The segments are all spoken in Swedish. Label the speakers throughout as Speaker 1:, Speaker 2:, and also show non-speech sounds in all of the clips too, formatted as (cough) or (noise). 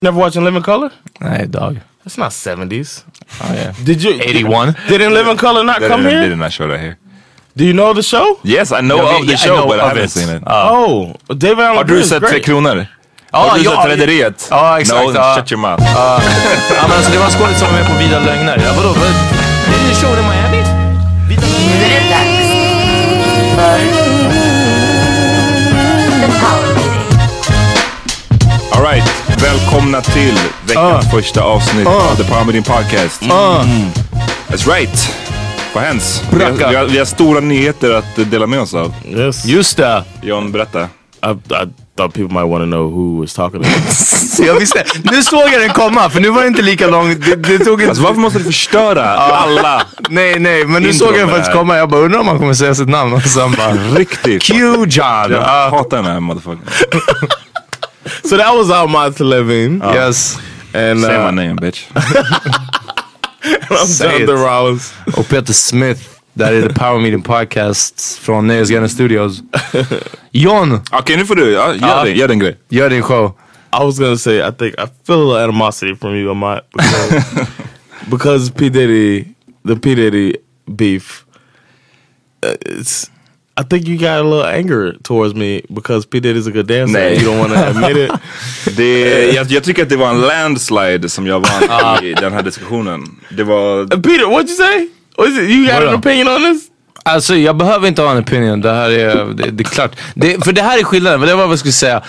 Speaker 1: Never watching Living Color?
Speaker 2: Nej, dog.
Speaker 1: That's not 70s.
Speaker 2: Oh, yeah. (laughs)
Speaker 1: Did you?
Speaker 2: 81? (laughs)
Speaker 1: Didn't Living Color not
Speaker 3: They
Speaker 1: come
Speaker 3: didn't,
Speaker 1: here?
Speaker 3: did not show that here.
Speaker 1: Do you know the show?
Speaker 3: Yes, I know
Speaker 2: Yeah,
Speaker 3: of the
Speaker 2: I
Speaker 3: show
Speaker 2: know
Speaker 3: but I haven't
Speaker 2: it.
Speaker 3: seen it.
Speaker 1: Oh, oh David Allen
Speaker 3: Har
Speaker 1: Greer
Speaker 3: du
Speaker 1: is
Speaker 3: sett Tre
Speaker 1: great.
Speaker 3: Kronor?
Speaker 2: Ja,
Speaker 3: Har du
Speaker 2: ja,
Speaker 3: sett Rederiet?
Speaker 2: Ja, exakt.
Speaker 3: No,
Speaker 2: ja.
Speaker 3: shut your mouth.
Speaker 2: Ja, men alltså det var en skådis som var med på Vida Lögner. Ja, vadå? Vad- Det är ju showen i Miami? Vida
Speaker 4: Nu
Speaker 2: Lögner?
Speaker 4: är dags för The Power Meeting.
Speaker 3: Alright, välkomna till veckans
Speaker 1: Uh.
Speaker 3: första avsnitt
Speaker 1: Uh.
Speaker 3: av The Meeting Podcast.
Speaker 1: Uh,
Speaker 3: That's right. Vad hänt? Vi har, vi, har, vi har stora nyheter att dela med oss av.
Speaker 1: yes.
Speaker 2: Just det!
Speaker 3: John, berätta.
Speaker 1: I, I thought people might want to know who was talking to (laughs)
Speaker 2: jag visste, nu såg jag den komma för nu var det inte lika långt. Det, det tog inte...
Speaker 3: Alltså varför måste du förstöra alla?
Speaker 2: Nej, nej, men nu såg jag den faktiskt komma. Jag bara undrar om han kommer säga sitt namn och sen bara...
Speaker 3: Riktigt.
Speaker 2: Q John!
Speaker 3: Jag
Speaker 2: Ja,
Speaker 3: hatar den här motherfuckern.
Speaker 1: So that was our Almat Levine.
Speaker 2: yes.
Speaker 1: And
Speaker 3: Say
Speaker 1: uh,
Speaker 3: my name bitch. (laughs)
Speaker 1: I'm
Speaker 2: Say
Speaker 1: Jonathan
Speaker 2: it.
Speaker 1: Rollins.
Speaker 2: Och Peter Smith. Där är The Power Meeting Podcast från Nöjesguiden Studios. John,
Speaker 3: Okej nu får du, ja, gör,
Speaker 2: Ja.
Speaker 3: det, gör din grej.
Speaker 2: gör din show.
Speaker 1: I was gonna say I think I feel a little animosity from you, Amat, because, (laughs) because P Diddy, the P Diddy beef. uh, It's. I think you got a little anger towards me because P Diddy's a good dancer.
Speaker 3: Nej.
Speaker 1: and You don't want to (laughs) admit it.
Speaker 3: Det, jag, jag tycker att det var en landslide som jag vann i den här diskussionen. Det var...
Speaker 1: Uh, Peter, what'd you say? Was it, you got an
Speaker 2: on.
Speaker 1: opinion on this?
Speaker 2: Alltså jag behöver inte ha en opinion. Det här är, det, det är klart. Det, för det här är skillnaden. Men det var vad jag skulle säga.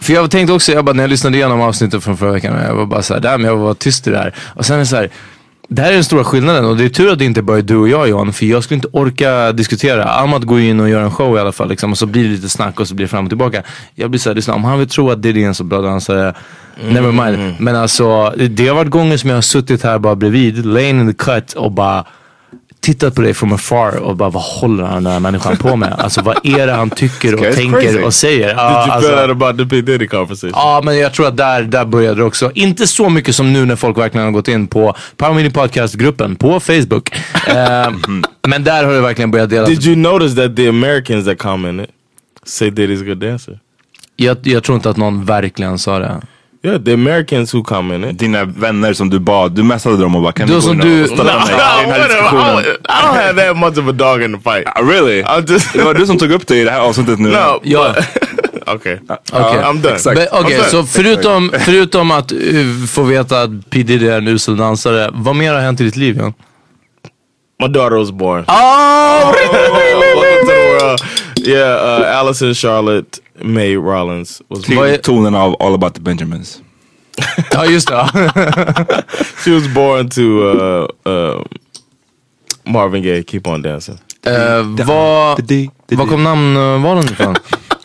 Speaker 2: För jag tänkte också, jag bara, när jag lyssnade igenom avsnittet från förra veckan. Jag var bara såhär, där men jag var tyst i det här. Och sen är det så här. Det här är den stora skillnaden och det är tur att det inte bara är du och jag Johan. För jag skulle inte orka diskutera. Ahmad går in och gör en show i alla fall. Liksom, och så blir det lite snack och så blir det fram och tillbaka. Jag blir såhär, lyssna om han vill tro att Diddy är en så bra dansare. Never mind. Men alltså det- det har varit gånger som jag har suttit här bara bredvid, laying in the cut och bara tittat på dig from afar och bara vad håller han den här människan på med? Alltså vad är det han tycker och tänker
Speaker 3: crazy.
Speaker 2: och säger?
Speaker 1: Did you
Speaker 2: alltså,
Speaker 1: feel that about the P Diddy conversation?
Speaker 2: Ja, men jag tror att där, där började det också. Inte så mycket som nu när folk verkligen har gått in på Power Meeting Podcast-gruppen på Facebook. Eh, (laughs) men där har det verkligen börjat delas.
Speaker 1: Did you notice that the Americans that commented say Diddy's a good dancer?
Speaker 2: Jag, jag tror inte att någon verkligen sa det.
Speaker 1: Yeah, the Americans who commented.
Speaker 3: Dina vänner som du bad, du messade dem och bara kan
Speaker 2: Du
Speaker 3: du gå
Speaker 2: som
Speaker 3: in
Speaker 2: du-
Speaker 3: och
Speaker 1: No,
Speaker 3: ställa
Speaker 1: I
Speaker 3: mig i den här diskussionen?
Speaker 1: I don't have that much of a dog in the fight.
Speaker 3: Ah, Really? Det var du som tog upp det i det här avsnittet nu.
Speaker 1: no.
Speaker 2: Ja.
Speaker 1: but- (laughs) okay.
Speaker 2: Okej.
Speaker 1: I'm done.
Speaker 3: exakt.
Speaker 2: Men, Okej,
Speaker 1: I'm done.
Speaker 2: så förutom, förutom att uh, få veta att P Diddy är en usel dansare, vad mer har hänt i ditt liv Jan?
Speaker 1: My daughter was born.
Speaker 2: Oh!
Speaker 1: World. Yeah, uh, Allison Charlotte May Rollins was
Speaker 2: Vad är-
Speaker 3: Till tonen av All about the Benjamins.
Speaker 2: Ja, just det.
Speaker 1: she was born to uh, uh, Marvin Gaye. Keep on dancing.
Speaker 2: Eh, vad, vad kom namnvalen ifrån?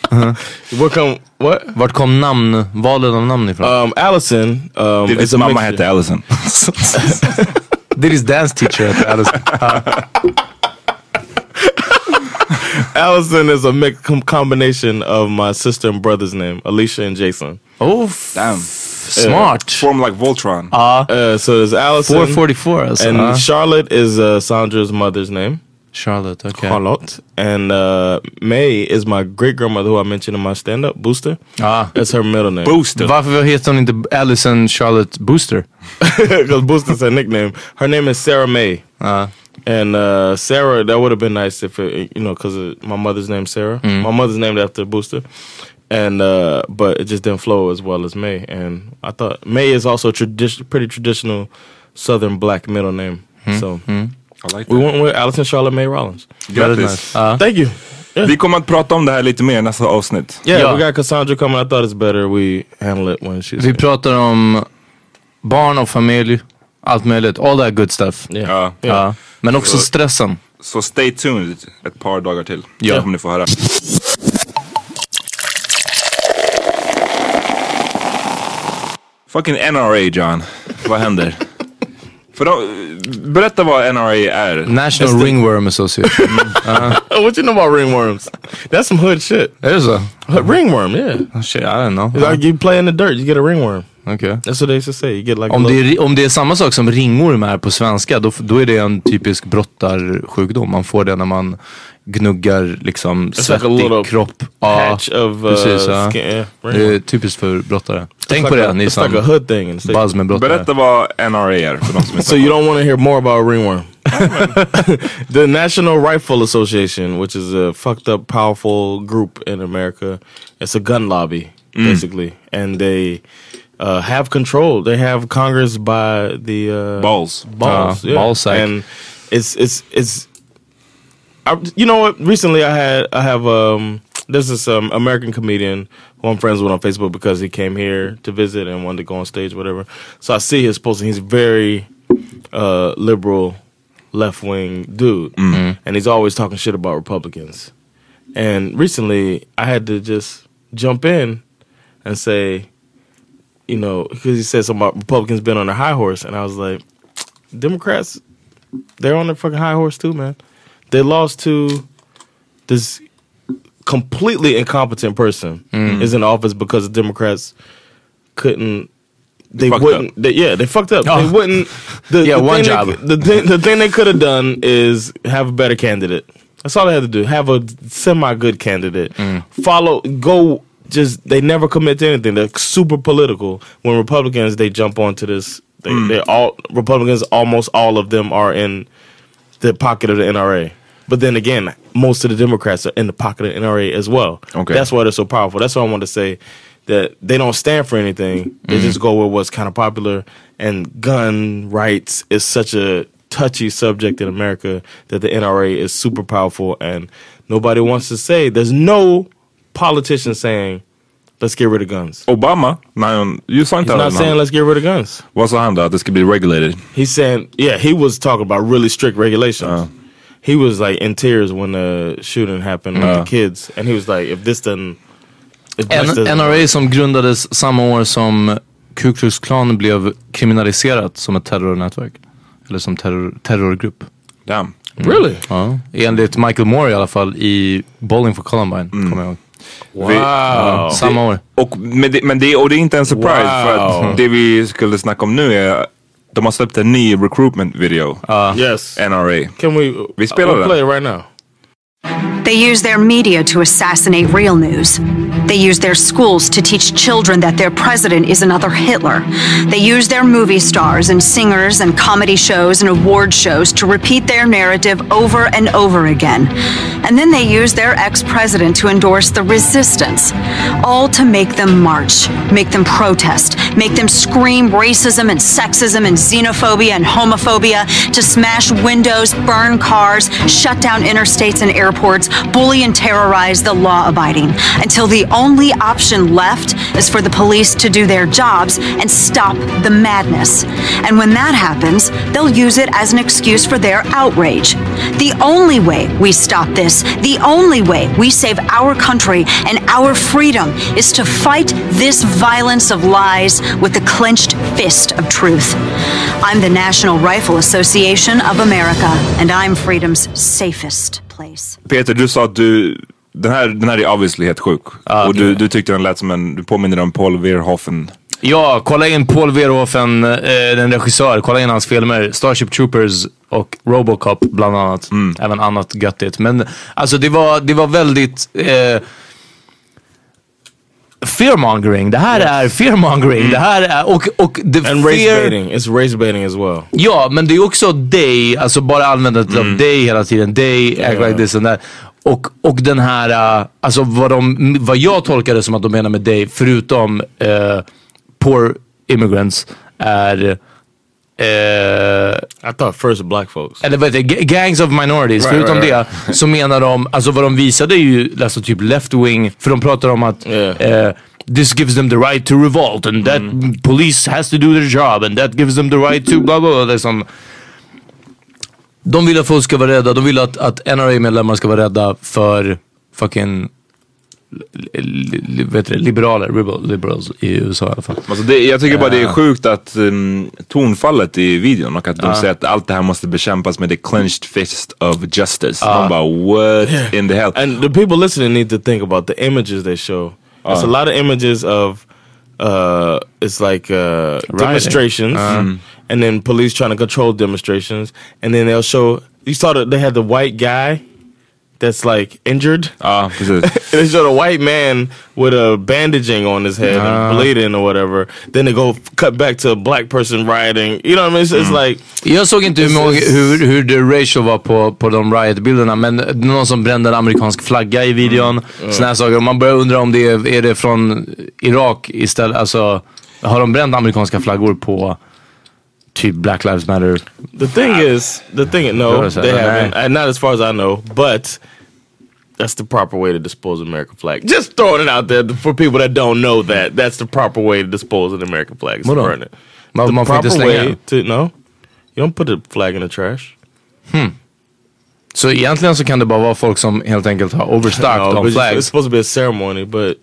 Speaker 2: (laughs)
Speaker 1: What come? What?
Speaker 2: Vart kom namnvalen av namn ifrån?
Speaker 1: Um, Allison. Um,
Speaker 3: Diddy's
Speaker 1: is a
Speaker 3: mamma
Speaker 1: mixture.
Speaker 3: hette Allison. (laughs) (laughs)
Speaker 2: Diddy's dance teacher hette Alice.
Speaker 1: Allison is a mix combination of my sister and brother's name, Alicia and Jason.
Speaker 2: Oh,
Speaker 3: Damn.
Speaker 2: smart.
Speaker 3: Form like Voltron.
Speaker 1: Uh, so there's Allison.
Speaker 2: 444 alltså.
Speaker 1: And
Speaker 2: Ja.
Speaker 1: Charlotte is uh, Sandra's mother's name.
Speaker 2: Charlotte, okay.
Speaker 1: Charlotte. And uh, May is my great grandmother who I mentioned in my stand up, Booster.
Speaker 2: Ah.
Speaker 1: That's her middle name.
Speaker 3: Booster.
Speaker 2: Varför heter hon inte Allison Charlotte Booster? (laughs)
Speaker 1: Because Booster's her nickname. Her name is Sarah May.
Speaker 2: Ja.
Speaker 1: And uh, Sarah, that would have been nice if it, you know, because my mother's name Sarah. My mother's named after Booster, and uh, but it just didn't flow as well as May. And I thought May is also a tradi- pretty traditional Southern black middle name. So
Speaker 3: I like that.
Speaker 1: we went with Allison Charlotte May Rollins.
Speaker 2: Väldigt
Speaker 3: Grattis.
Speaker 2: nice. Ja.
Speaker 1: Thank you.
Speaker 3: Vi kommer att prata om det här lite mer i nästa avsnitt.
Speaker 1: Yeah,
Speaker 2: Ja.
Speaker 1: we got Cassandra coming. I thought it's better we handle it when she's
Speaker 2: Vi pratar om barn och familj, allt möjligt. All that good stuff.
Speaker 1: Yeah.
Speaker 3: Ja.
Speaker 2: Ja. Men också stressen.
Speaker 3: Så stay tuned ett par dagar till.
Speaker 2: Ja.
Speaker 3: Så kommer ni få höra. Fucking NRA John. Vad händer? För de, berätta vad NRA är.
Speaker 2: National Ringworm Association. (laughs)
Speaker 1: Oh, what you know about ringworms? That's some hood shit.
Speaker 2: Så?
Speaker 1: Hood- Ringworm, yeah.
Speaker 2: Oh, shit, I don't know.
Speaker 1: It's like you play in the dirt, you get a ringworm.
Speaker 2: Okej.
Speaker 1: That's what they used to say. You get like
Speaker 2: Om det, är, om det är samma sak som ringorm är på svenska, då, då är det en typisk brottarsjukdom. Man får det när man gnuggar liksom
Speaker 1: It's like a
Speaker 2: svettig
Speaker 1: little
Speaker 2: kropp.
Speaker 1: patch of uh,
Speaker 2: precis, ja.
Speaker 1: skin. Yeah,
Speaker 2: Det är typiskt för brottare.
Speaker 1: It's
Speaker 2: Tänk
Speaker 1: like
Speaker 2: på det
Speaker 1: a,
Speaker 2: ni som
Speaker 1: like
Speaker 2: buzz med brottare.
Speaker 3: Berätta vad NRA är för de som inte
Speaker 1: So you don't want to hear more about ringworm? (laughs) the National Rifle Association, which is a fucked up, powerful group in America. It's a gun lobby, basically, and they uh, have control. They have Congress by the uh,
Speaker 3: Balls.
Speaker 1: balls,
Speaker 2: Uh, ball sack.
Speaker 1: and it's it's it's. I, you know what? Recently, I had I have um. There's this um, American comedian who I'm friends with on Facebook because he came here to visit and wanted to go on stage, whatever. So I see his posting. he's very uh, liberal, left wing dude, and he's always talking shit about Republicans. And recently, I had to just jump in and say, you know, because he said something about Republicans been on their high horse, and I was like, Democrats, they're on their fucking high horse too, man. They lost to this completely incompetent person mm. is in office because the Democrats couldn't. They
Speaker 3: fucked
Speaker 1: wouldn't. They, yeah, they fucked up.
Speaker 2: Oh.
Speaker 1: They wouldn't. (laughs) The,
Speaker 2: Yeah,
Speaker 1: the
Speaker 2: one
Speaker 1: thing they
Speaker 2: job.
Speaker 1: the thing, the thing they could have done is have a better candidate. That's all they had to do. Have a semi good candidate. Mm. Follow. Go. Just they never commit to anything. They're super political. When Republicans they jump onto this. They, hmm. They're all Republicans. Almost all of them are in the pocket of the NRA. But then again, most of the Democrats are in the pocket of the NRA as well.
Speaker 3: Okay.
Speaker 1: That's why they're so powerful. That's why I want to say that they don't stand for anything. They hmm. just go with what's kind of popular. And gun rights is such a touchy subject in America that the NRA is super powerful and nobody wants to say there's no politician saying let's get rid of guns.
Speaker 3: Obama, när han, you sa inte
Speaker 1: He's not saying let's get rid of guns.
Speaker 3: Vad sa han då? Att det ska bli regulated?
Speaker 1: He's saying, yeah, he was talking about really strict regulations. He was like in tears when the shooting happened with the kids, and he was like, if this doesn't, if this
Speaker 2: N-
Speaker 1: doesn't
Speaker 2: NRA som grundades samma år som Ku Klux Klan blev kriminaliserat som ett terrornätverk. Eller som terror, terrorgrupp.
Speaker 3: Damn. Mm.
Speaker 1: really,
Speaker 2: Ja. Enligt Michael Moore i alla fall i Bowling for Columbine. Kommer jag ihåg.
Speaker 1: Wow,
Speaker 2: Samma år.
Speaker 3: Och, men, det, men det, och det är inte en surprise
Speaker 1: Wow.
Speaker 3: för att det vi skulle snacka om nu är de har släppt en ny recruitment video.
Speaker 1: yes.
Speaker 3: NRA.
Speaker 1: Can we?
Speaker 3: Vi spelar
Speaker 1: we'll
Speaker 3: den.
Speaker 1: play right now.
Speaker 4: They use their media to assassinate real news. They use their schools to teach children that their president is another Hitler. They use their movie stars and singers and comedy shows and award shows to repeat their narrative over and over again. And then they use their ex president to endorse the resistance, all to make them march, make them protest, make them scream racism and sexism and xenophobia and homophobia, to smash windows, burn cars, shut down interstates and airports, bully and terrorize the law abiding, until the only option left is for the police to do their jobs and stop the madness. And when that happens, they'll use it as an excuse for their outrage. The only way we stop this, the only way we save our country and our freedom is to fight this violence of lies with the clenched fist of truth. I'm the National Rifle Association of America, and I'm freedom's safest place.
Speaker 3: Peter, du du, den här, den här är obviously helt sjuk. och du, du tyckte den lät som en, du påminner om Paul Verhoeven.
Speaker 2: Ja, kolla in Paul Verhoeven, eh, den regissör. Kolla in hans filmer. Starship Troopers och Robocop bland annat. Även annat göttigt. Men alltså det var, det var väldigt... Eh, Fearmongering. Det här är fearmongering. Det här är... Och, och the
Speaker 1: And
Speaker 2: fear,
Speaker 1: race baiting. It's race baiting as well.
Speaker 2: Ja, men det är också they, alltså bara användandet av they hela tiden. They act like this and that. Och, och den här, uh, alltså vad, de, vad jag tolkade som att de menar med they, förutom uh, poor immigrants, är uh,
Speaker 1: I thought first black folks.
Speaker 2: eller vad heter gangs of minorities.
Speaker 1: Right,
Speaker 2: Förutom
Speaker 1: right,
Speaker 2: det så menar de, alltså vad de visade är ju alltså typ left wing, för de pratar om att
Speaker 1: Yeah.
Speaker 2: eh, this gives them the right to revolt and that police has to do their job and that gives them the right to blah blah blah. De vill att folk ska vara rädda, de vill att, att NRA-medlemmar ska vara rädda för fucking li, li, vet du, det, liberaler, liberals i USA i alla fall.
Speaker 3: Alltså det, jag tycker bara det är sjukt att um, tonfallet i videon och att de säger att allt det här måste bekämpas med the clenched fist of justice. Man bara what in the hell.
Speaker 1: And the people listening need to think about the images they show. There's a lot of images of uh it's like uh demonstrations and then police trying to control demonstrations and then they'll show you saw that they had the white guy that's like injured.
Speaker 3: Ah, ja, precis. (laughs)
Speaker 1: they showed a white man with a bandaging on his head and ah. bleeding or whatever. Then they go cut back to a black person rioting. You know what I mean? It's, it's mm. like
Speaker 2: Jag såg inte hur,
Speaker 1: This
Speaker 2: många,
Speaker 1: is-
Speaker 2: hur, hur det racial var på, på de riot-bilderna men någon som brände en amerikansk flagga i videon. Mm, mm. Såna här saker. Och Man börjar undra om det är, är det från Irak istället. Alltså, har de bränt amerikanska flaggor på typ Black Lives Matter?
Speaker 1: The thing is, the thing
Speaker 2: is no,
Speaker 1: they haven't, not as far as I know. But that's the proper way to dispose of American flag. Just throwing it out there for people that don't know that. That's the proper way to dispose of the American flag. to
Speaker 2: Vadå?
Speaker 1: it.
Speaker 2: Man,
Speaker 1: The
Speaker 2: får
Speaker 1: proper way to no, you don't put the flag in the trash.
Speaker 2: Så egentligen så kan det bara vara folk som helt enkelt har overstocked
Speaker 1: No,
Speaker 2: on
Speaker 1: but it's,
Speaker 2: flags.
Speaker 1: supposed to be a ceremony, but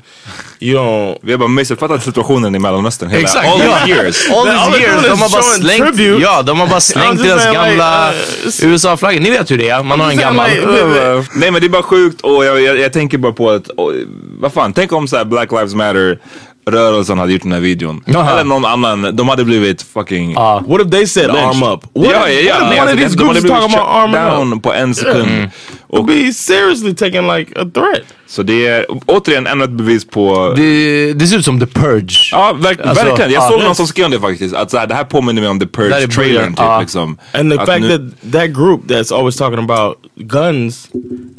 Speaker 1: you don't.
Speaker 3: Vi har bara missuppfattat situationen i Mellanöstern hela
Speaker 2: Exakt,
Speaker 3: all
Speaker 2: ja.
Speaker 3: these years.
Speaker 2: All these years, de har bara slängt,
Speaker 1: tribute.
Speaker 2: ja, de har bara slängt deras
Speaker 1: saying, like,
Speaker 2: gamla
Speaker 1: uh,
Speaker 2: USA-flaggor. Ni vet hur det är, man har en gammal.
Speaker 1: like,
Speaker 3: Uh, nej men det är bara sjukt och jag, jag, jag tänker bara på att, oh, vad fan, tänk om så här Black Lives Matter rörelsen hade gjort den här videon.
Speaker 2: Jaha.
Speaker 3: Eller någon annan, de hade blivit fucking
Speaker 1: What if they said
Speaker 3: lynched.
Speaker 1: arm up? What
Speaker 3: ja,
Speaker 1: if,
Speaker 3: ja, ja.
Speaker 1: what if one
Speaker 3: alltså,
Speaker 1: of these
Speaker 3: de hade
Speaker 1: groups
Speaker 3: blivit
Speaker 1: talking about arming
Speaker 3: down
Speaker 1: up?
Speaker 3: på en sekund.
Speaker 1: Would
Speaker 3: Och,
Speaker 1: be seriously taken like a threat.
Speaker 3: så det är återigen ännu ett bevis på
Speaker 2: Det, det ser ut som The Purge.
Speaker 3: Ja, verk,
Speaker 2: Alltså,
Speaker 3: verkligen. Jag
Speaker 2: ja,
Speaker 3: såg
Speaker 2: det-
Speaker 3: någon som skrev det faktiskt. Att så här, det här påminner mig om The
Speaker 2: Där är
Speaker 3: Purge trailern
Speaker 2: början.
Speaker 3: typ.
Speaker 2: Ja.
Speaker 3: Liksom.
Speaker 1: And the
Speaker 3: Att
Speaker 1: fact
Speaker 3: nu-
Speaker 1: that that group that's always talking about guns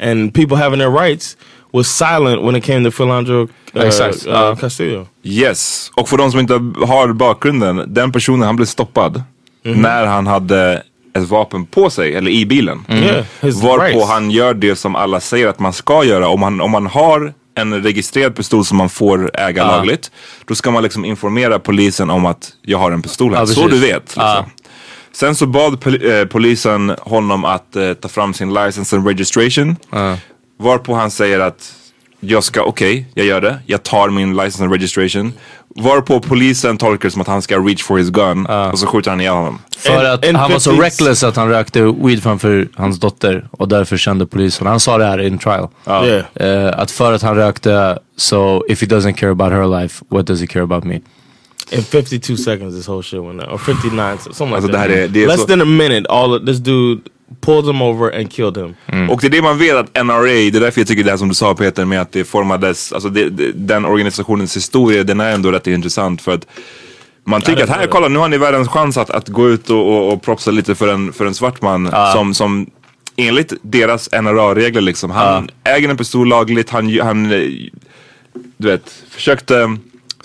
Speaker 1: and people having their rights was silent when it came to Philandro uh, uh. Castillo.
Speaker 3: Yes, och för de som inte har bakgrunden. Den personen han blev stoppad
Speaker 2: Mhm.
Speaker 3: när han hade ett vapen på sig, eller i bilen.
Speaker 1: Yeah, his
Speaker 3: Varpå
Speaker 1: rights.
Speaker 3: han gör det som alla säger att man ska göra. Om man, om man har en registrerad pistol som man får äga lagligt. Då ska man liksom informera polisen om att jag har en pistol här.
Speaker 2: Ja,
Speaker 3: så du vet. Liksom.
Speaker 2: Ja.
Speaker 3: Sen så bad pol- eh, polisen honom att eh, ta fram sin license and registration. Varpå han säger att jag ska, okej, jag gör det. Jag tar min license and registration. Varpå polisen tolkar det som att han ska reach for his gun. Och så skjuter han ihjäl honom.
Speaker 2: För
Speaker 1: And-
Speaker 2: att
Speaker 1: and
Speaker 2: han var så
Speaker 1: 50s
Speaker 2: reckless att han rökte weed framför hans dotter och därför kände polisen. Han sa det här in trial.
Speaker 1: Yeah.
Speaker 2: Eh, att för att han rökte, so if he doesn't care about her life, what does he care about me?
Speaker 1: In 52 seconds, this whole shit went down, or 59, something like
Speaker 3: Alltså, det
Speaker 1: that.
Speaker 3: här är- det är
Speaker 1: Less
Speaker 3: så-
Speaker 1: than a minute, all of, this dude pulled him over and killed him.
Speaker 3: Och det är det man vet att NRA, det är därför jag tycker det här som du sa Peter med att det formades, alltså det, det, den organisationens historia den är ändå rätt intressant för att man tycker att här, kolla nu har ni världens chans att, att gå ut och, och, och propsa lite för en, för en svart man som, som enligt deras NRA-regler liksom, han äger en pistol lagligt, han, han du vet, försökte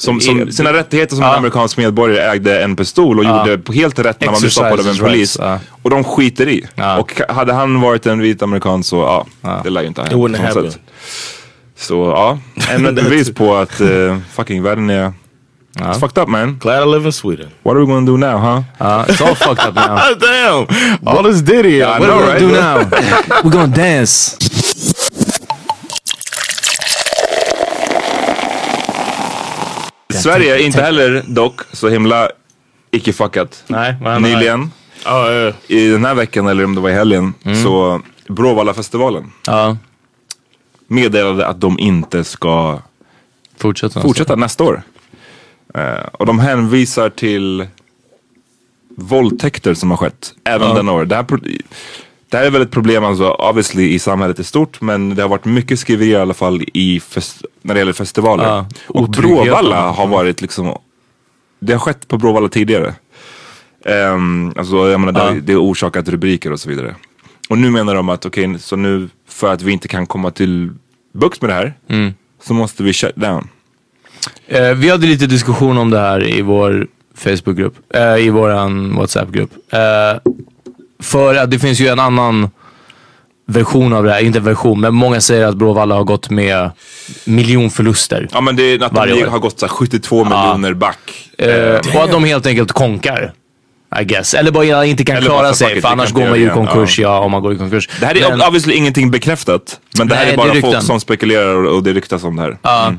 Speaker 3: som, som sina rättigheter som en amerikansk medborgare ägde en pistol och gjorde på helt rätt när man blev stoppad av en polis. Och de skiter i. Och hade han varit en vit amerikan så ja, det lär ju inte ha hänt. Så ja, (laughs) ännu ett bevis på att uh, fucking världen är It's fucked up man.
Speaker 1: Glad I live in Sweden.
Speaker 3: What are we gonna do now huh?
Speaker 2: Uh, it's all fucked up now. (laughs)
Speaker 1: Damn! All this Diddy.
Speaker 3: Yeah, I
Speaker 2: What
Speaker 3: know,
Speaker 2: are we
Speaker 3: right?
Speaker 2: gonna do now? (laughs) We're gonna dance.
Speaker 3: Sverige är inte heller dock så himla icke-fuckat.
Speaker 2: Nej, här?
Speaker 3: Nyligen,
Speaker 1: Oh, yeah.
Speaker 3: i den här veckan eller om det var i helgen, så Bråvalla-festivalen
Speaker 2: Ja,
Speaker 3: meddelade att de inte ska
Speaker 2: fortsätt.
Speaker 3: fortsätta nästa år. Eh, och de hänvisar till våldtäkter som har skett även
Speaker 2: Ja.
Speaker 3: denna år. Det här, det här är väl ett problem alltså, obviously i samhället i stort men det har varit mycket skriverier i alla fall i när det gäller festivaler.
Speaker 2: Ja,
Speaker 3: och. Bråvalla har varit liksom, det har skett på Bråvalla tidigare. Um, alltså, jag menar,
Speaker 2: Ja.
Speaker 3: det, det har orsakat rubriker och så vidare. Och nu menar de att okej, så nu för att vi inte kan komma till bukt med det här
Speaker 2: Mm.
Speaker 3: så måste vi shut down.
Speaker 2: Eh, vi hade lite diskussion om det här i vår Facebookgrupp, eh, i våran WhatsApp-grupp. Eh, för att det finns ju en annan version av det här, inte version, men många säger att Bråvalla har gått med miljonförluster.
Speaker 3: Ja men det är att de har gått så här 72 miljoner back.
Speaker 2: Eh, och att de helt enkelt konkar. I guess. Eller bara inte kan
Speaker 3: Eller
Speaker 2: klara sig, för annars går man ju i konkurs, ja. om man går i konkurs.
Speaker 3: Det här är
Speaker 2: Men-
Speaker 3: obviously ingenting bekräftat. Men det här
Speaker 2: Nej,
Speaker 3: är bara
Speaker 2: är
Speaker 3: folk som spekulerar och, det ryktas om det här.
Speaker 2: Ja.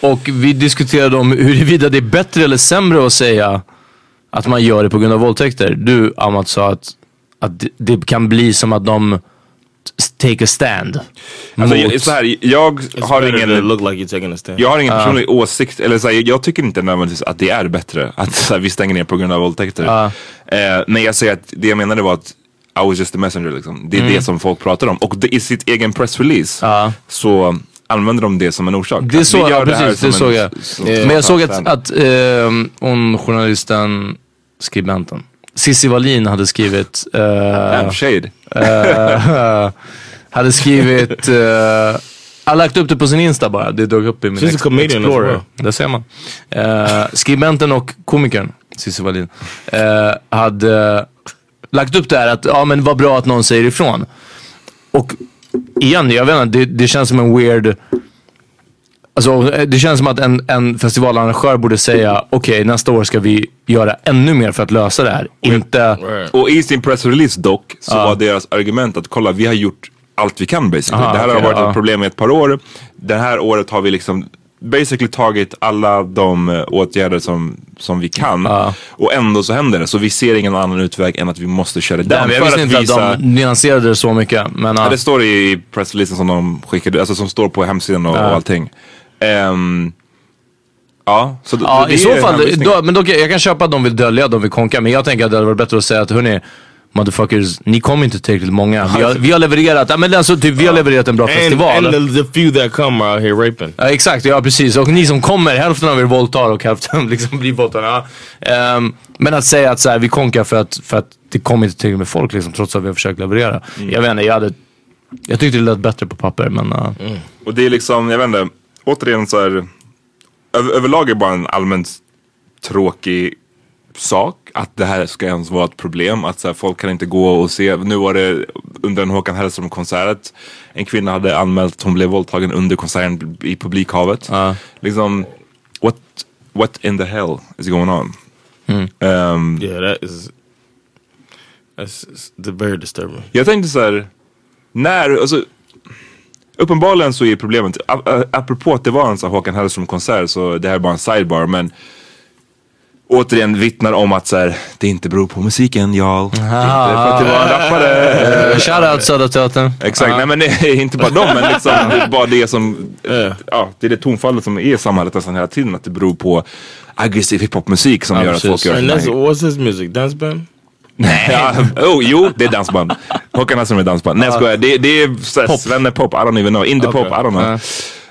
Speaker 2: Och vi diskuterade om huruvida det är bättre eller sämre att säga att man gör det på grund av våldtäkter. Du Amat sa att, att det- det kan bli som att de take a stand.
Speaker 3: Alltså,
Speaker 2: mot-
Speaker 3: jag, så här, jag har ingen...
Speaker 1: look like you're taking a stand.
Speaker 3: Jag har ingen personlig åsikt, eller så här, jag tycker inte nödvändigtvis att det är bättre att så här, vi stänger ner på grund av våldtäkter.
Speaker 2: Ja.
Speaker 3: Eh, men jag säger att det jag menade var att I was just a messenger liksom. Det är
Speaker 2: Mm.
Speaker 3: det som folk pratar om. Och det, i sitt egen pressrelease
Speaker 2: Ja.
Speaker 3: så använder de det som en orsak.
Speaker 2: Det
Speaker 3: det här
Speaker 2: precis.
Speaker 3: som
Speaker 2: Det såg
Speaker 3: en-
Speaker 2: jag.
Speaker 3: som-
Speaker 2: Men jag såg att, att eh, hon journalisten, skribenten, Cissi Wallin hade skrivit eh,
Speaker 3: Damn, shade.
Speaker 2: eh, (laughs) hade skrivit, uh, har lagt upp det på sin Insta bara. Det dök upp i min
Speaker 1: She's
Speaker 2: ex-
Speaker 1: comedian as
Speaker 2: Explorer. Där ser man. Eh, skribenten och komikern, Cissi Wallin, eh, hade lagt upp det här att, ja men vad bra att någon säger ifrån. Och igen, jag vet inte, det, det känns som en weird Alltså, det känns som att en, en festivalarrangör borde säga okej nästa år ska vi göra ännu mer för att lösa det här. Inte...
Speaker 1: Right.
Speaker 3: Och i sin pressrelease dock så var deras argument att kolla vi har gjort allt vi kan basically.
Speaker 2: Aha,
Speaker 3: det här
Speaker 2: okej,
Speaker 3: har varit
Speaker 2: ja.
Speaker 3: ett problem i ett par år. Det här året har vi liksom basically tagit alla de eh, åtgärder som, som vi kan.
Speaker 2: Ja.
Speaker 3: Och ändå så händer det. Så vi ser ingen annan utväg än att vi måste köra det
Speaker 2: jag visste inte
Speaker 3: visa,
Speaker 2: att de nyanserade det så mycket. Men,
Speaker 3: ja. det står i pressreleasen som de skickade, alltså som står på hemsidan och, och allting. Ehm, ja, så
Speaker 2: Ja,
Speaker 3: det
Speaker 2: i så fall, då, men då, jag kan köpa att de vill dölja, att de vill konka. Men jag tänker att det hade varit bättre att säga att hörni, motherfuckers, ni kommer inte tillräckligt många. Vi har, vi har levererat, men alltså, typ, vi har levererat en bra
Speaker 1: And,
Speaker 2: festival.
Speaker 1: and the, few that come are out here raping.
Speaker 2: Ja, exakt, ja precis. Och ni som kommer, hälften av er våldtar och hälften (laughs) liksom blir våldtagna. Ja. Ehm, men att säga att så här, vi konkar för att, för att det kommer inte tillräckligt med folk liksom, trots att vi har försökt leverera. Jag vet inte, jag hade... Jag tyckte det lät bättre på papper men... ja.
Speaker 3: Och det är liksom, jag vet inte, återigen så här, över, överlag är bara en allmänt tråkig sak att det här ska ens vara ett problem. Att så här, folk kan inte gå och se. Nu var det under en Håkan Hellström konsert. En kvinna hade anmält att hon blev våldtagen under konserten i publikhavet.
Speaker 2: Ja.
Speaker 3: Liksom, what, what in the hell is going on? Ehm,
Speaker 1: Yeah, that is that's, it's very disturbing.
Speaker 3: Jag tänkte så här, när, alltså Uppenbarligen så är problemet, apropå att det var en sån Håkan Hellström konsert så det här är bara en sidebar men Återigen vittnar om att så här, det inte beror på musiken y'all. Inte för att det var en rappare.
Speaker 2: Uh, Shoutout Södra Teatern.
Speaker 3: Exakt, nej men det är inte bara dem men liksom, (laughs) det är bara det som, ja det är det tonfallet som är i samhället nästan hela tiden. Att det beror på aggressiv hiphopmusik som gör att folk gör
Speaker 1: And that's what's his music? Dance band?
Speaker 3: Ja, oh, jo, det är dansband. Håkan Hellström är dansband. Nej jag skojar, det, det är såhär svennepop, I don't even know. Indiepop,
Speaker 1: Okay.
Speaker 3: I don't know.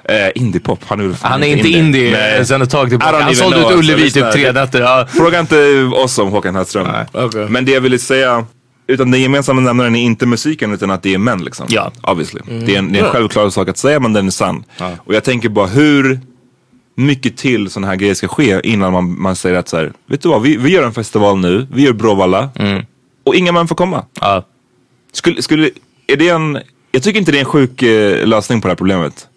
Speaker 3: Uh, indiepop, han är
Speaker 2: Han är inte indie
Speaker 3: Nej.
Speaker 2: sen ett tag tillbaka. Han sålde ut
Speaker 3: alltså,
Speaker 2: Ullevi typ tre nätter. Ja.
Speaker 3: Fråga inte oss om Håkan Hellström.
Speaker 1: Okay.
Speaker 3: Men det jag ville säga, utan den gemensamma nämnaren är inte musiken utan att det är män liksom.
Speaker 2: Ja.
Speaker 3: Obviously. Det är en, det är en självklar sak att säga men den är sann. Och jag tänker bara hur mycket till sådana här grejer ska ske innan man, man säger att så här, vet du vad, vi, vi gör en festival nu, vi gör Bråvalla och inga män får komma.
Speaker 2: Ja.
Speaker 3: Skulle, skulle, är det en, jag tycker inte det är en sjuk eh, lösning på det här problemet.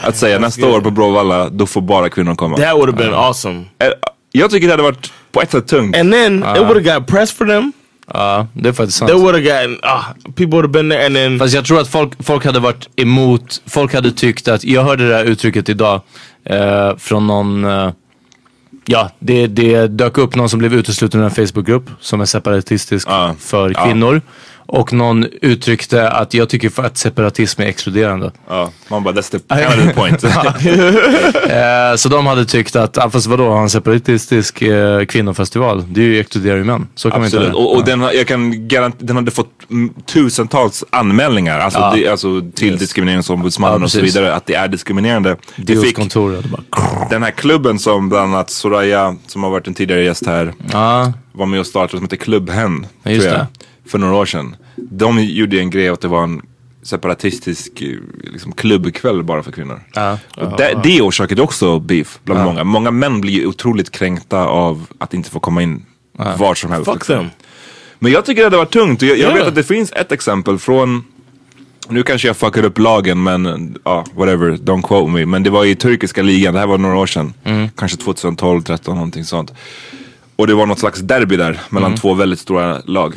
Speaker 3: Att säga nästa år på Bråvalla, då får bara kvinnor komma.
Speaker 1: That would have been awesome.
Speaker 3: Eh, Jag tycker det hade varit på ett sätt tungt.
Speaker 1: And then it would have got press for them.
Speaker 2: Ja, det är faktiskt sant.
Speaker 1: They would have gotten ah, people would have been there, and then
Speaker 2: Fast jag tror att folk, folk hade varit emot, folk hade tyckt att, jag hörde det här uttrycket idag eh, från någon, eh, ja det, det dök upp någon som blev utesluten ur en Facebookgrupp som är separatistisk
Speaker 3: Ja.
Speaker 2: för
Speaker 3: Ja.
Speaker 2: kvinnor. Och någon uttryckte att jag tycker att separatism är exkluderande.
Speaker 3: Ja, man bara that's the, the (laughs) point.
Speaker 2: Eh, så de hade tyckt att, ah, fast vadå, ha en separatistisk eh, kvinnofestival? Det är ju exkluderar ju män. Så kan man
Speaker 3: Absolut.
Speaker 2: inte
Speaker 3: Och, och den, jag kan garant- den hade fått mm, tusentals anmälningar alltså,
Speaker 2: Ja.
Speaker 3: det, alltså till diskrimineringsombudsmannen
Speaker 2: Ja,
Speaker 3: och så vidare att det är diskriminerande. Det fick
Speaker 2: kontoret bara...
Speaker 3: den här klubben som bland annat Soraya, som har varit en tidigare gäst här, var med och startade som heter Klubbhen.
Speaker 2: Ja, just det.
Speaker 3: För några år sedan. De gjorde en grej att det var en separatistisk eh, liksom, klubbkväll bara för kvinnor.
Speaker 2: ja.
Speaker 3: Och det, det orsakade också beef bland många. Många män blir ju otroligt kränkta av att inte få komma in var som helst.
Speaker 1: Fuck
Speaker 3: liksom.
Speaker 1: them.
Speaker 3: Men jag tycker att det var tungt jag, jag
Speaker 1: Yeah.
Speaker 3: vet att det finns ett exempel från nu kanske jag fuckar upp lagen men ja, whatever, don't quote me. Men det var i turkiska ligan, det här var några år sedan. Kanske 2012, 13 någonting sånt. Och det var något slags derby där mellan två väldigt stora lag.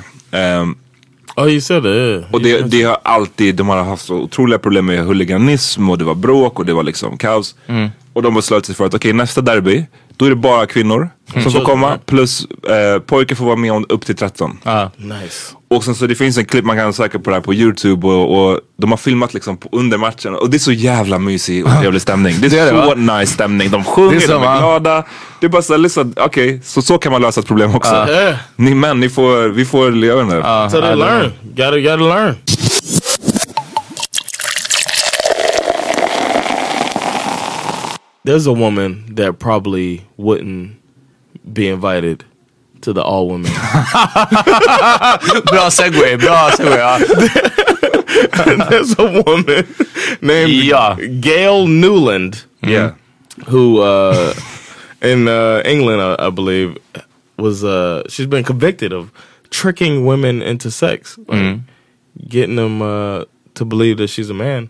Speaker 1: Oh, you said that. Yeah.
Speaker 3: och det, det har alltid, de har haft så otroliga problem med huliganism och det var bråk och det var liksom kaos. Och de beslöt sig för att okej nästa derby, då är det bara kvinnor som får komma. Plus eh, pojkar får vara med om upp till 13.
Speaker 1: Nice.
Speaker 3: Och sen så det finns en klipp man kan söka på det här på youtube och, och de har filmat liksom på, under matchen och det är så jävla mysig och trevlig stämning. Det är,
Speaker 2: Det är det,
Speaker 3: så
Speaker 2: va?
Speaker 3: nice stämning. De sjunger,
Speaker 2: Det är så,
Speaker 3: de är
Speaker 2: va?
Speaker 3: glada. Det är bara såhär, liksom, okej, så, så kan man lösa ett problem också.
Speaker 1: Yeah.
Speaker 3: Ni män, ni får, vi får göra den där.
Speaker 1: So they learn. Gotta gotta learn. There's a woman that probably wouldn't be invited to the all women. (laughs)
Speaker 2: Bra segway, bra segue. Ja. (laughs)
Speaker 1: There's a woman named
Speaker 2: Yeah.
Speaker 1: Gail Newland
Speaker 3: Yeah.
Speaker 1: who uh, in uh, England, I, I believe, was uh, she's been convicted of tricking women into sex, like getting them uh, to believe that she's a man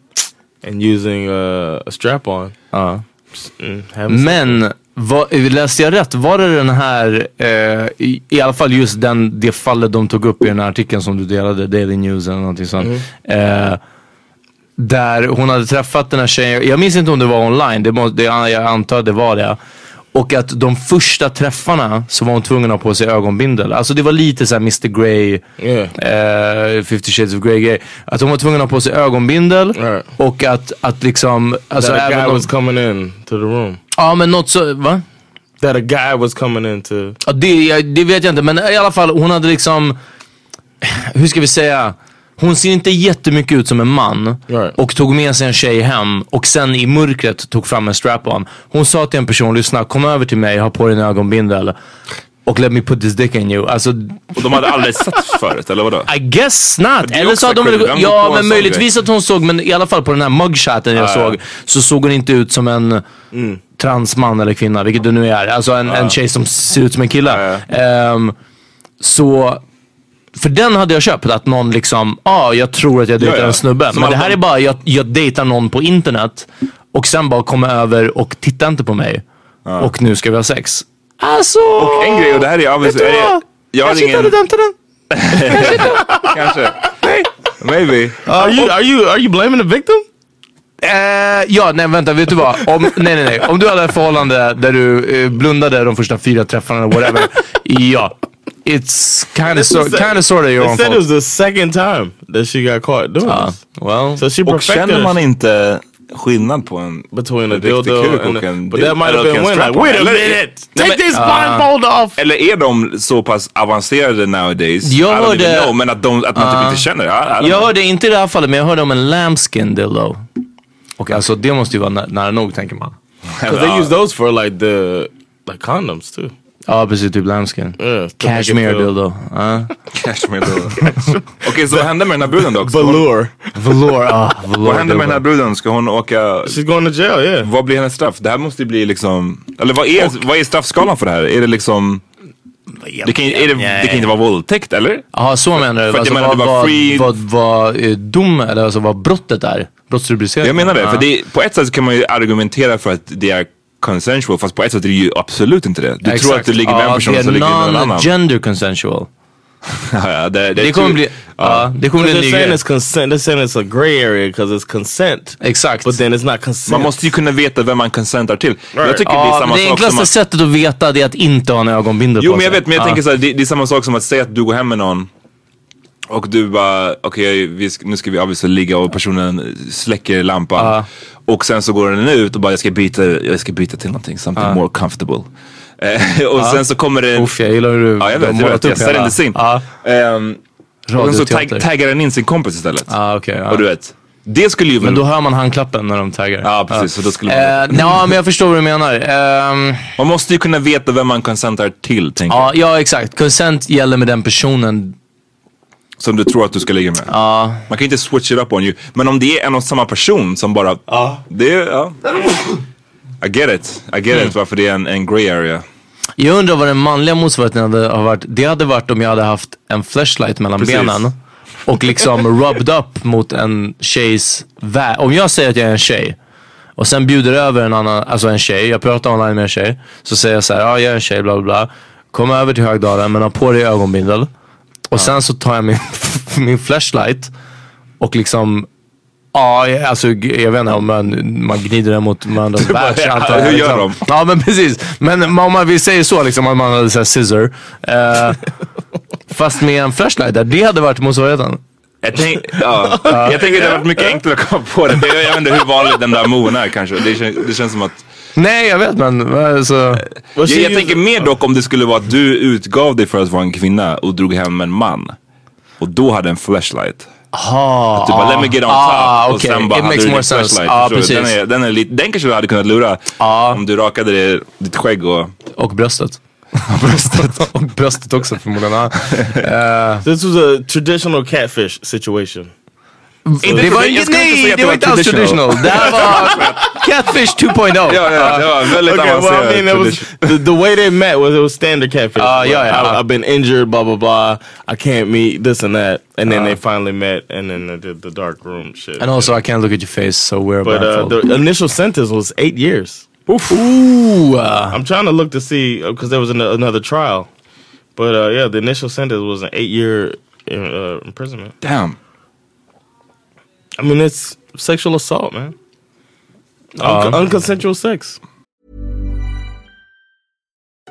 Speaker 1: and using uh, a strap on.
Speaker 2: Ja.
Speaker 1: Sex.
Speaker 2: Men, var, läste jag rätt? Var det den här, eh, i, i alla fall just den, det fallet de tog upp i den här artikeln som du delade, Daily News eller någonting sånt. Eh, där hon hade träffat den här tjejen, jag minns inte om det var online, det må, det, jag antar att det var det. Och att de första träffarna så var hon tvungen att ha på sig ögonbindel. Alltså det var lite såhär Mr Grey,
Speaker 1: Yeah.
Speaker 2: eh, 50 shades of Grey grej. Att hon var tvungen att ha på sig ögonbindel
Speaker 1: Right.
Speaker 2: och att, att liksom, alltså
Speaker 1: that a guy
Speaker 2: om,
Speaker 1: was coming in to the room.
Speaker 2: Ja men något så, va?
Speaker 1: That a guy was coming into.
Speaker 2: Ja, det, det vet jag inte, men i alla fall hon hade liksom, hur ska vi säga? Hon ser inte jättemycket ut som en man
Speaker 1: Right.
Speaker 2: och tog med sig en tjej hem och sen i mörkret tog fram en strap-on. Hon sa till en person, lyssna kom över till mig, ha på dig en ögonbindel och let me put this dick in you. Alltså,
Speaker 3: Och de hade aldrig sett förut, eller vadå?
Speaker 2: I guess not.
Speaker 3: det är
Speaker 2: Eller så hade de, ja
Speaker 3: en
Speaker 2: men möjligtvis att hon såg, men i alla fall på den här mugshoten jag
Speaker 3: Ja, ja.
Speaker 2: såg så såg hon inte ut som en transman eller kvinna, vilket det nu är. Alltså en, en tjej som ser ut som en kille. Ehm, så, för den hade jag köpt, att någon liksom, ja ah, jag tror att jag dejtar
Speaker 3: Ja, ja.
Speaker 2: en snubbe.
Speaker 3: Som
Speaker 2: men det här är bara, jag, jag dejtar någon på internet och sen bara kommer över och tittar inte på mig. Och nu ska vi ha sex. Alltså,
Speaker 3: Och en grej, och det här är obviously,
Speaker 2: du
Speaker 3: är det, jag har (laughs)
Speaker 2: Kanske inte
Speaker 3: ingen,
Speaker 2: hade dömt den.
Speaker 3: kanske. Maybe.
Speaker 1: Are you are you are you blaming the victim?
Speaker 2: Eh, ja, nej vänta, vet du vad? Om, nej, nej, nej. Om du hade ett förhållande där du eh, blundade de första fyra träffarna, whatever. (laughs) ja. It's kind of so, kind of sort of your
Speaker 1: They
Speaker 2: own
Speaker 1: said it was
Speaker 2: fault.
Speaker 1: the second time that she got caught doing
Speaker 2: Ja,
Speaker 1: this.
Speaker 2: well.
Speaker 1: So she
Speaker 3: Och
Speaker 1: perfected
Speaker 3: känner man
Speaker 1: it
Speaker 3: inte skillnad på en
Speaker 1: between a dildo
Speaker 3: kuk
Speaker 1: and
Speaker 3: och en
Speaker 1: but that might have been
Speaker 3: en
Speaker 1: when like wait a minute take
Speaker 3: men-
Speaker 1: this blindfold off.
Speaker 3: Eller är de så pass avancerade nowadays?
Speaker 2: Jag
Speaker 3: I don't
Speaker 2: hörde-
Speaker 3: even know, men att, de, att man typ inte känner. I, I don't
Speaker 2: Jag
Speaker 3: know.
Speaker 2: hörde inte i det här fallet, men jag hörde om en lambskin dildo. Och alltså det måste ju vara nä- nära nog tänker man. (laughs)
Speaker 1: Because they use those for like the like condoms too.
Speaker 2: Ja precis, typ lambskin.
Speaker 1: Make it
Speaker 2: Cashmere dildo. Ja.
Speaker 3: Cashmere dildo. Okej, så vad hände med den här bruden hon-
Speaker 1: Velour.
Speaker 2: Velour, ah, velour
Speaker 3: Vad hände med den här bruden? Ska hon åka...
Speaker 1: She's going to jail. Yeah.
Speaker 3: Vad blir hennes straff? Det här måste ju bli liksom... Eller vad är, vad är straffskalan för det här? Är det liksom... Det kan, är det, det kan inte vara våldtäkt, eller?
Speaker 2: Ja, så menar du.
Speaker 3: För
Speaker 2: Alltså,
Speaker 3: menar,
Speaker 2: vad, vad,
Speaker 3: free-
Speaker 2: vad, vad, dom, eller alltså vad brottet är. Brottsrubriceringen.
Speaker 3: Jag menar det.
Speaker 2: Ja.
Speaker 3: För det, på ett sätt så kan man ju argumentera för att det är consensual, fast på ett sätt är det ju absolut inte det. Du tror att du ligger med en person som ligger med en
Speaker 2: det är
Speaker 3: annan.
Speaker 2: non-gender consensual. (laughs)
Speaker 3: ja, det,
Speaker 2: Det kommer bli, ja, det kommer bli en
Speaker 1: They're
Speaker 2: ny
Speaker 1: saying
Speaker 2: grej.
Speaker 1: it's consent. They're saying it's a gray area because it's consent,
Speaker 2: Exakt.
Speaker 1: but then it's not consent.
Speaker 3: Man måste ju kunna veta vem man consentar till. Jag
Speaker 1: Right.
Speaker 3: tycker det är
Speaker 2: Ja,
Speaker 3: samma
Speaker 2: det
Speaker 3: sak
Speaker 2: enklaste
Speaker 3: att...
Speaker 2: sättet att veta det är att inte ha en ögonbindel
Speaker 3: Jo
Speaker 2: på
Speaker 3: men jag
Speaker 2: sig.
Speaker 3: vet, men jag
Speaker 2: Ja.
Speaker 3: tänker såhär, det, det är samma sak som att säga att du går hem med någon Och du bara, okej sk- nu ska vi obviously ligga och personen släcker lampan.
Speaker 2: Ja.
Speaker 3: Och sen så går den ut och bara jag ska byta, jag ska byta till någonting, something more comfortable. Eh, och sen så kommer det...
Speaker 2: Uff, jag gillar hur du
Speaker 3: Ja jag vet, jag
Speaker 2: målat.
Speaker 3: Jag
Speaker 2: upp hela-
Speaker 3: in the scene.
Speaker 2: Ja,
Speaker 3: Ehm, och så tag, taggar den in sin kompis istället.
Speaker 2: Okej. ja.
Speaker 3: Och du vet, det skulle ju
Speaker 2: Men då hör man handklappen när de taggar.
Speaker 3: Ja precis, så då skulle man...
Speaker 2: Eh, (laughs) ja, men jag förstår vad du menar. Ehm,
Speaker 3: Man måste ju kunna veta vem man consentar till, tänker jag.
Speaker 2: ja, ja, exakt. Consent gäller med den personen.
Speaker 3: Som du tror att du ska ligga med.
Speaker 2: Ja,
Speaker 3: Man kan inte switch it up on you. Men om det är en och samma person som bara... Det är, ja. I get it. I get
Speaker 2: Mm.
Speaker 3: it varför det är en, en grey area.
Speaker 2: Jag undrar vad den manliga motsvarigheten hade har varit. Det hade varit om jag hade haft en flashlight mellan
Speaker 3: Precis.
Speaker 2: benen. Och liksom rubbed up mot en tjejs vä- Om jag säger att jag är en tjej. Och sen bjuder över en annan, alltså en tjej. Jag pratar online med en tjej. Så säger jag så här, ja jag är en tjej, bla bla bla. Kom över till Högdalen men ha på dig ögonbindel. Och sen så tar jag min, (laughs) min flashlight. Och liksom Ja, alltså jag vet inte om man, man gnider den mot varandras
Speaker 3: ja,
Speaker 2: antar (laughs) jag,
Speaker 3: hur gör
Speaker 2: liksom. Ja men precis. Men om man vill säga så liksom, att man hade såhär scissor. Eh, (laughs) fast med en flashlight där, det hade varit motsvarigheten.
Speaker 3: Jag, tänk, ja. jag tänker att det hade varit mycket enklare att komma på det. det. Jag vet inte hur vanlig den där moven är kanske. Det, kän, det känns som att...
Speaker 2: Nej jag vet men alltså.
Speaker 3: Jag, jag tänker mer dock om det skulle vara att du utgav dig för att vara en kvinna och drog hem en man. Och då hade en flashlight.
Speaker 2: Aha,
Speaker 3: Du bara let me get on top
Speaker 2: ah,
Speaker 3: och sen bara
Speaker 2: It
Speaker 3: hade
Speaker 2: makes
Speaker 3: du
Speaker 2: more sense.
Speaker 3: du?
Speaker 2: precis.
Speaker 3: Den, är, den, är lite, den kanske du hade kunnat lura om du rakade det, ditt skägg och...
Speaker 2: Och bröstet. (laughs) bröstet. (laughs) och bröstet också förmodligen. Ja. (laughs) Eh,
Speaker 1: This was a traditional catfish situation.
Speaker 3: Jag
Speaker 2: inte,
Speaker 3: ska inte
Speaker 2: nej det var inte alls traditional. Det här var Catfish 2.0.
Speaker 3: Ja, ja, det var väldigt
Speaker 1: Okay, well, I mean, was the, the way they met was it was standard catfish.
Speaker 2: Uh, yeah, yeah.
Speaker 1: I, I've been injured, blah blah blah. I can't meet this and that, and then they finally met, and then they did the dark room shit.
Speaker 2: And also I can't look at your face so we're
Speaker 1: but uh, the initial sentence was eight years.
Speaker 2: Ooh, uh,
Speaker 1: I'm trying to look to see because there was an, another trial, but uh, yeah, the initial sentence was an eight year uh, imprisonment.
Speaker 3: Damn.
Speaker 1: I mean, it's sexual assault, man. Um, Un- unconsensual sex.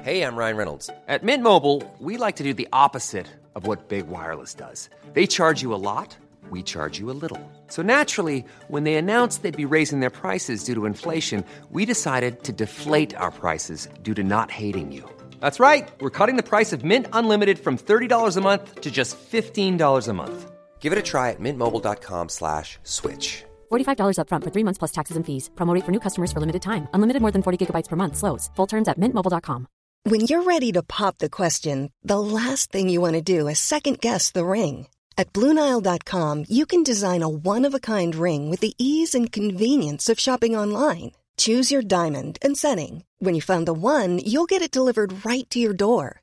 Speaker 5: Hey, I'm Ryan Reynolds. At Mint Mobile, we like to do the opposite of what Big Wireless does. They charge you a lot, we charge you a little. So naturally, when they announced they'd be raising their prices due to inflation, we decided to deflate our prices due to not hating you. That's right. We're cutting the price of Mint Unlimited from $30 a month to just $15 a month. Give it a try at mintmobile.com slash switch.
Speaker 6: $45 upfront for three months plus taxes and fees. Promo rate for new customers for limited time. Unlimited more than 40 gigabytes per month. Slows. Full terms at mintmobile.com.
Speaker 7: When you're ready to pop the question, the last thing you want to do is second guess the ring. At Bluenile.com, you can design a one of a kind ring with the ease and convenience of shopping online. Choose your diamond and setting. When you find the one, you'll get it delivered right to your door.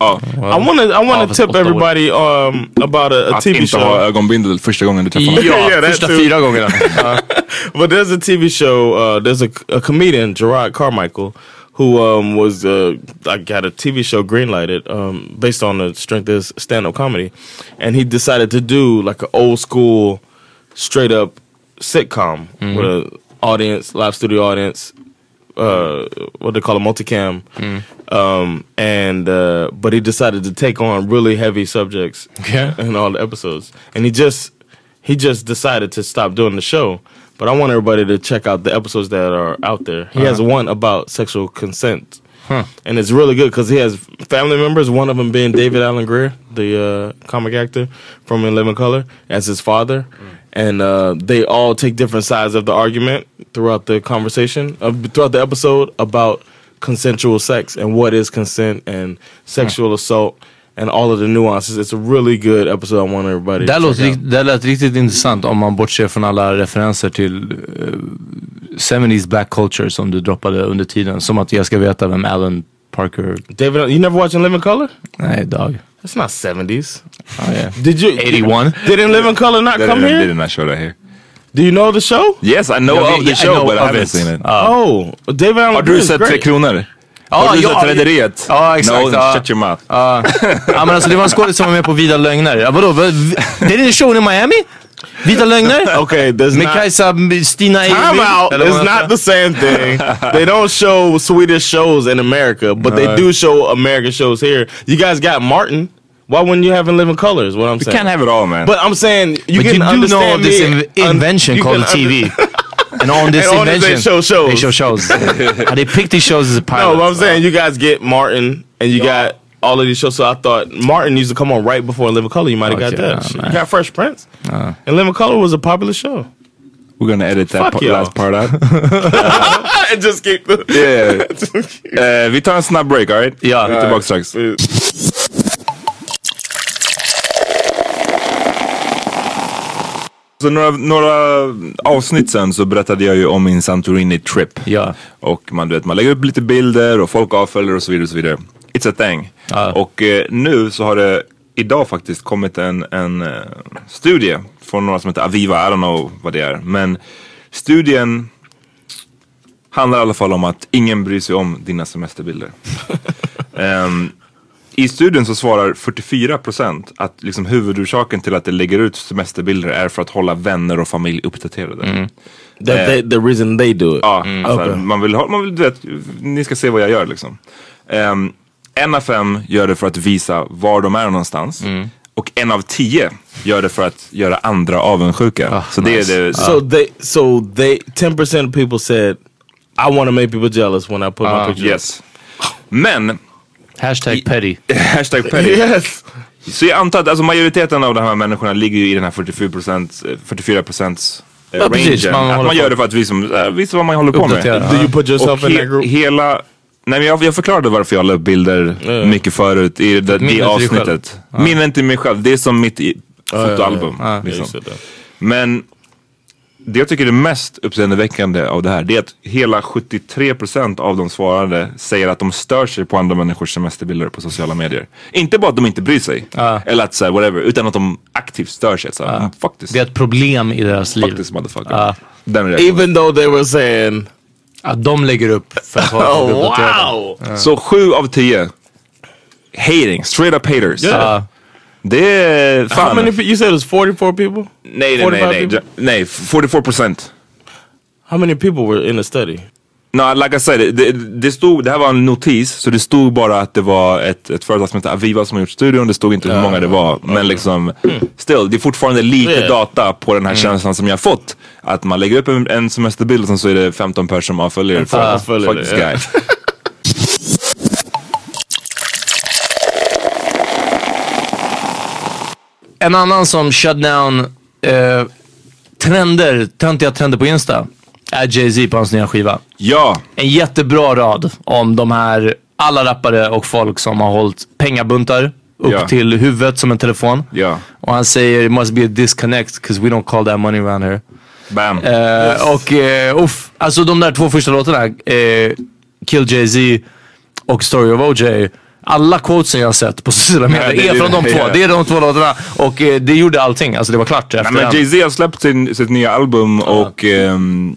Speaker 3: Ja.
Speaker 1: I want to I want
Speaker 2: Ja,
Speaker 1: to
Speaker 2: fast
Speaker 1: tip
Speaker 2: åtta år.
Speaker 1: everybody um, about a, a
Speaker 3: Att
Speaker 1: TV
Speaker 3: inte
Speaker 1: show.
Speaker 3: ha ögonbindel första gången du träffar någon.
Speaker 2: ja,
Speaker 1: Yeah, that
Speaker 2: första
Speaker 1: too.
Speaker 2: fyra gångerna. (laughs)
Speaker 1: but there's a TV show. Uh, there's a, a comedian, Gerard Carmichael, who um, was uh, I got a TV show greenlighted um, based on the strength of his stand-up comedy, and he decided to do like an old school, straight up sitcom with a audience, live studio audience. Uh, what they call a multicam, um, and uh, but he decided to take on really heavy subjects
Speaker 2: Okay.
Speaker 1: in all the episodes, and he just he just decided to stop doing the show. But I want everybody to check out the episodes that are out there. He has one about sexual consent, and it's really good because he has family members. One of them being David Allen Greer, the uh, comic actor from In Living Color, as his father, and uh, they all take different sides of the argument throughout the conversation, uh, throughout the episode about consensual sex and what is consent and sexual assault. and all of the nuances. It's a really good episode. I want everybody
Speaker 2: Det, rikt- det lät riktigt intressant om man bortser från alla referenser till eh, 70s black culture som du droppade under tiden. Som att jag ska veta vem Alan Parker...
Speaker 1: David, you never watched In Living Color?
Speaker 2: Nej, dog.
Speaker 1: That's not 70s.
Speaker 2: Oh, yeah.
Speaker 1: Did you?
Speaker 2: 81?
Speaker 1: Did In Living Color not
Speaker 3: They
Speaker 1: come
Speaker 3: didn't, they
Speaker 1: here?
Speaker 3: did not show that here.
Speaker 1: Do you know the show?
Speaker 3: Yes, I know
Speaker 2: Yeah,
Speaker 3: of the
Speaker 2: I
Speaker 3: show
Speaker 2: know
Speaker 3: but I haven't
Speaker 2: it.
Speaker 3: seen it.
Speaker 1: Oh, David Allen
Speaker 3: Har du sett Tre. Kronor? Har du sett Rederiet?
Speaker 2: Ja, exakt,
Speaker 3: No,
Speaker 2: ja.
Speaker 3: shut your mouth.
Speaker 2: Ja, (laughs) ja men alltså det var en skådis som var med på Vida Lögner. Ja, vadå? är en show i Miami? Vita Lögner? (laughs)
Speaker 1: Okay, there's
Speaker 2: Med
Speaker 1: not.
Speaker 2: Kajsa, Stina
Speaker 1: Time
Speaker 2: Eivind?
Speaker 1: out. It's not the same thing. (laughs) they don't show Swedish shows in America, but they do show American shows here. You guys got Martin. Why wouldn't you have in Living Color? Is what I'm
Speaker 3: You
Speaker 1: saying.
Speaker 3: You can't have it all man.
Speaker 1: But I'm saying you
Speaker 2: But
Speaker 1: can
Speaker 2: you do know
Speaker 1: understand
Speaker 2: of this
Speaker 1: me.
Speaker 2: in- invention called TV. (laughs) And on this
Speaker 1: And on
Speaker 2: invention,
Speaker 1: they show shows.
Speaker 2: They show shows. uh, they picked these shows as a pilot.
Speaker 1: No, but I'm saying you guys get Martin, and you got all of these shows. So I thought Martin used to come on right before Living Color. You might have got
Speaker 2: Okay,
Speaker 1: that.
Speaker 2: nah,
Speaker 1: you got Fresh Prince, and Living Color was a popular show.
Speaker 3: We're gonna edit that pa- last part out.
Speaker 1: and (laughs) just keep the
Speaker 3: yeah. Eh, vi tar en snabb break, alright?
Speaker 2: Ja.
Speaker 3: Vi är tillbaka strax. Så några, några avsnitt sen så berättade jag ju om min Santorini-trip.
Speaker 2: Ja.
Speaker 3: Och man, du vet, man lägger upp lite bilder och folk avföljer och så vidare. Och så vidare. It's a thing.
Speaker 2: Ja.
Speaker 3: Och eh, nu så har det idag faktiskt kommit en, en eh, studie från några som heter Aviva, I don't know vad det är. Men studien handlar i alla fall om att ingen bryr sig om dina semesterbilder. (laughs) Ehm, I studien så svarar 44% att liksom huvudorsaken till att de lägger ut semesterbilder är för att hålla vänner och familj uppdaterade.
Speaker 1: That they, the reason they do it.
Speaker 3: Ja, alltså,
Speaker 1: Okay.
Speaker 3: man vill ha, man vill, vet, ni ska se vad jag gör liksom. Um, en av fem gör det för att visa var de är någonstans. Och en av tio gör det för att göra andra avundsjuka. så det är det.
Speaker 1: So they, so they, ten percent of people said, "I want to make people jealous when I put my picture."
Speaker 3: yes. Men,
Speaker 2: Hashtag petty. (laughs)
Speaker 3: hashtag petty.
Speaker 1: Yes.
Speaker 3: Så jag antar att alltså, majoriteten av de här människorna ligger ju i den här 44%, eh, 44 procents eh,
Speaker 2: Ja,
Speaker 3: rangen.
Speaker 2: Man
Speaker 3: att man gör det för att visa, äh, visa vad man håller på med.
Speaker 1: Do you put yourself
Speaker 3: Och
Speaker 1: in
Speaker 3: he,
Speaker 1: that group?
Speaker 3: hela, nej men jag, jag förklarade varför jag la upp bilder mycket förut i det, det avsnittet. Minne till mig själv, det är som mitt i, fotoalbum.
Speaker 2: ja.
Speaker 1: Yeah,
Speaker 3: Liksom. Men det jag tycker är mest uppseendeväckande av det här, det är att hela 73% av de svarade säger att de stör sig på andra människors semesterbilder på sociala medier. Inte bara att de inte bryr sig, eller att såhär whatever, utan att de aktivt stör sig. Så, här, Fuck this.
Speaker 2: Det är ett problem i deras liv.
Speaker 3: This motherfucker.
Speaker 2: Ja.
Speaker 3: Den reaktionen.
Speaker 1: Even though they were saying,
Speaker 2: Att de lägger upp för att folk (laughs)
Speaker 1: "Oh wow."
Speaker 3: Så sju av tio hating, straight up haters.
Speaker 2: Ja.
Speaker 3: Det är
Speaker 1: How
Speaker 3: fan.
Speaker 1: many? pe- You said it was forty-four people.
Speaker 3: nej, nej,
Speaker 1: 45
Speaker 3: nej, nej, 44 procent.
Speaker 1: How many people were in the study?
Speaker 3: No, like I said, det, det, stod, det här var en notis, så det stod bara att det var ett, ett företag som heter Aviva som har gjort studion. Det stod inte hur många det var. Men liksom, still, det är fortfarande lite
Speaker 1: Yeah.
Speaker 3: data på den här känslan som jag har fått. Att man lägger upp en, en semesterbild och sen så är det 15 personer som avföljer. Fuck,
Speaker 1: avföljer
Speaker 3: fuck
Speaker 1: det,
Speaker 3: this guy.
Speaker 2: En annan som shut down eh, trender, töntiga trender på Insta är Jay-Z på hans nya skiva.
Speaker 3: ja,
Speaker 2: En jättebra rad om de här, alla rappare och folk som har hållit pengabuntar upp
Speaker 3: Ja.
Speaker 2: till huvudet som en telefon.
Speaker 3: ja,
Speaker 2: Och han säger it must be a disconnect because we don't call that money around here.
Speaker 3: bam.
Speaker 2: Eh, Och uh, uff, alltså de där två första låtarna, eh, Kill Jay-Z och Story of OJ. Alla quotesen jag har sett på sociala medier
Speaker 3: det-
Speaker 2: är från de två. Det är de två låtarna. Och eh, det gjorde allting. Alltså det var klart efter
Speaker 3: Nej, men. Jay-Z har släppt sin, sitt nya album och ehm,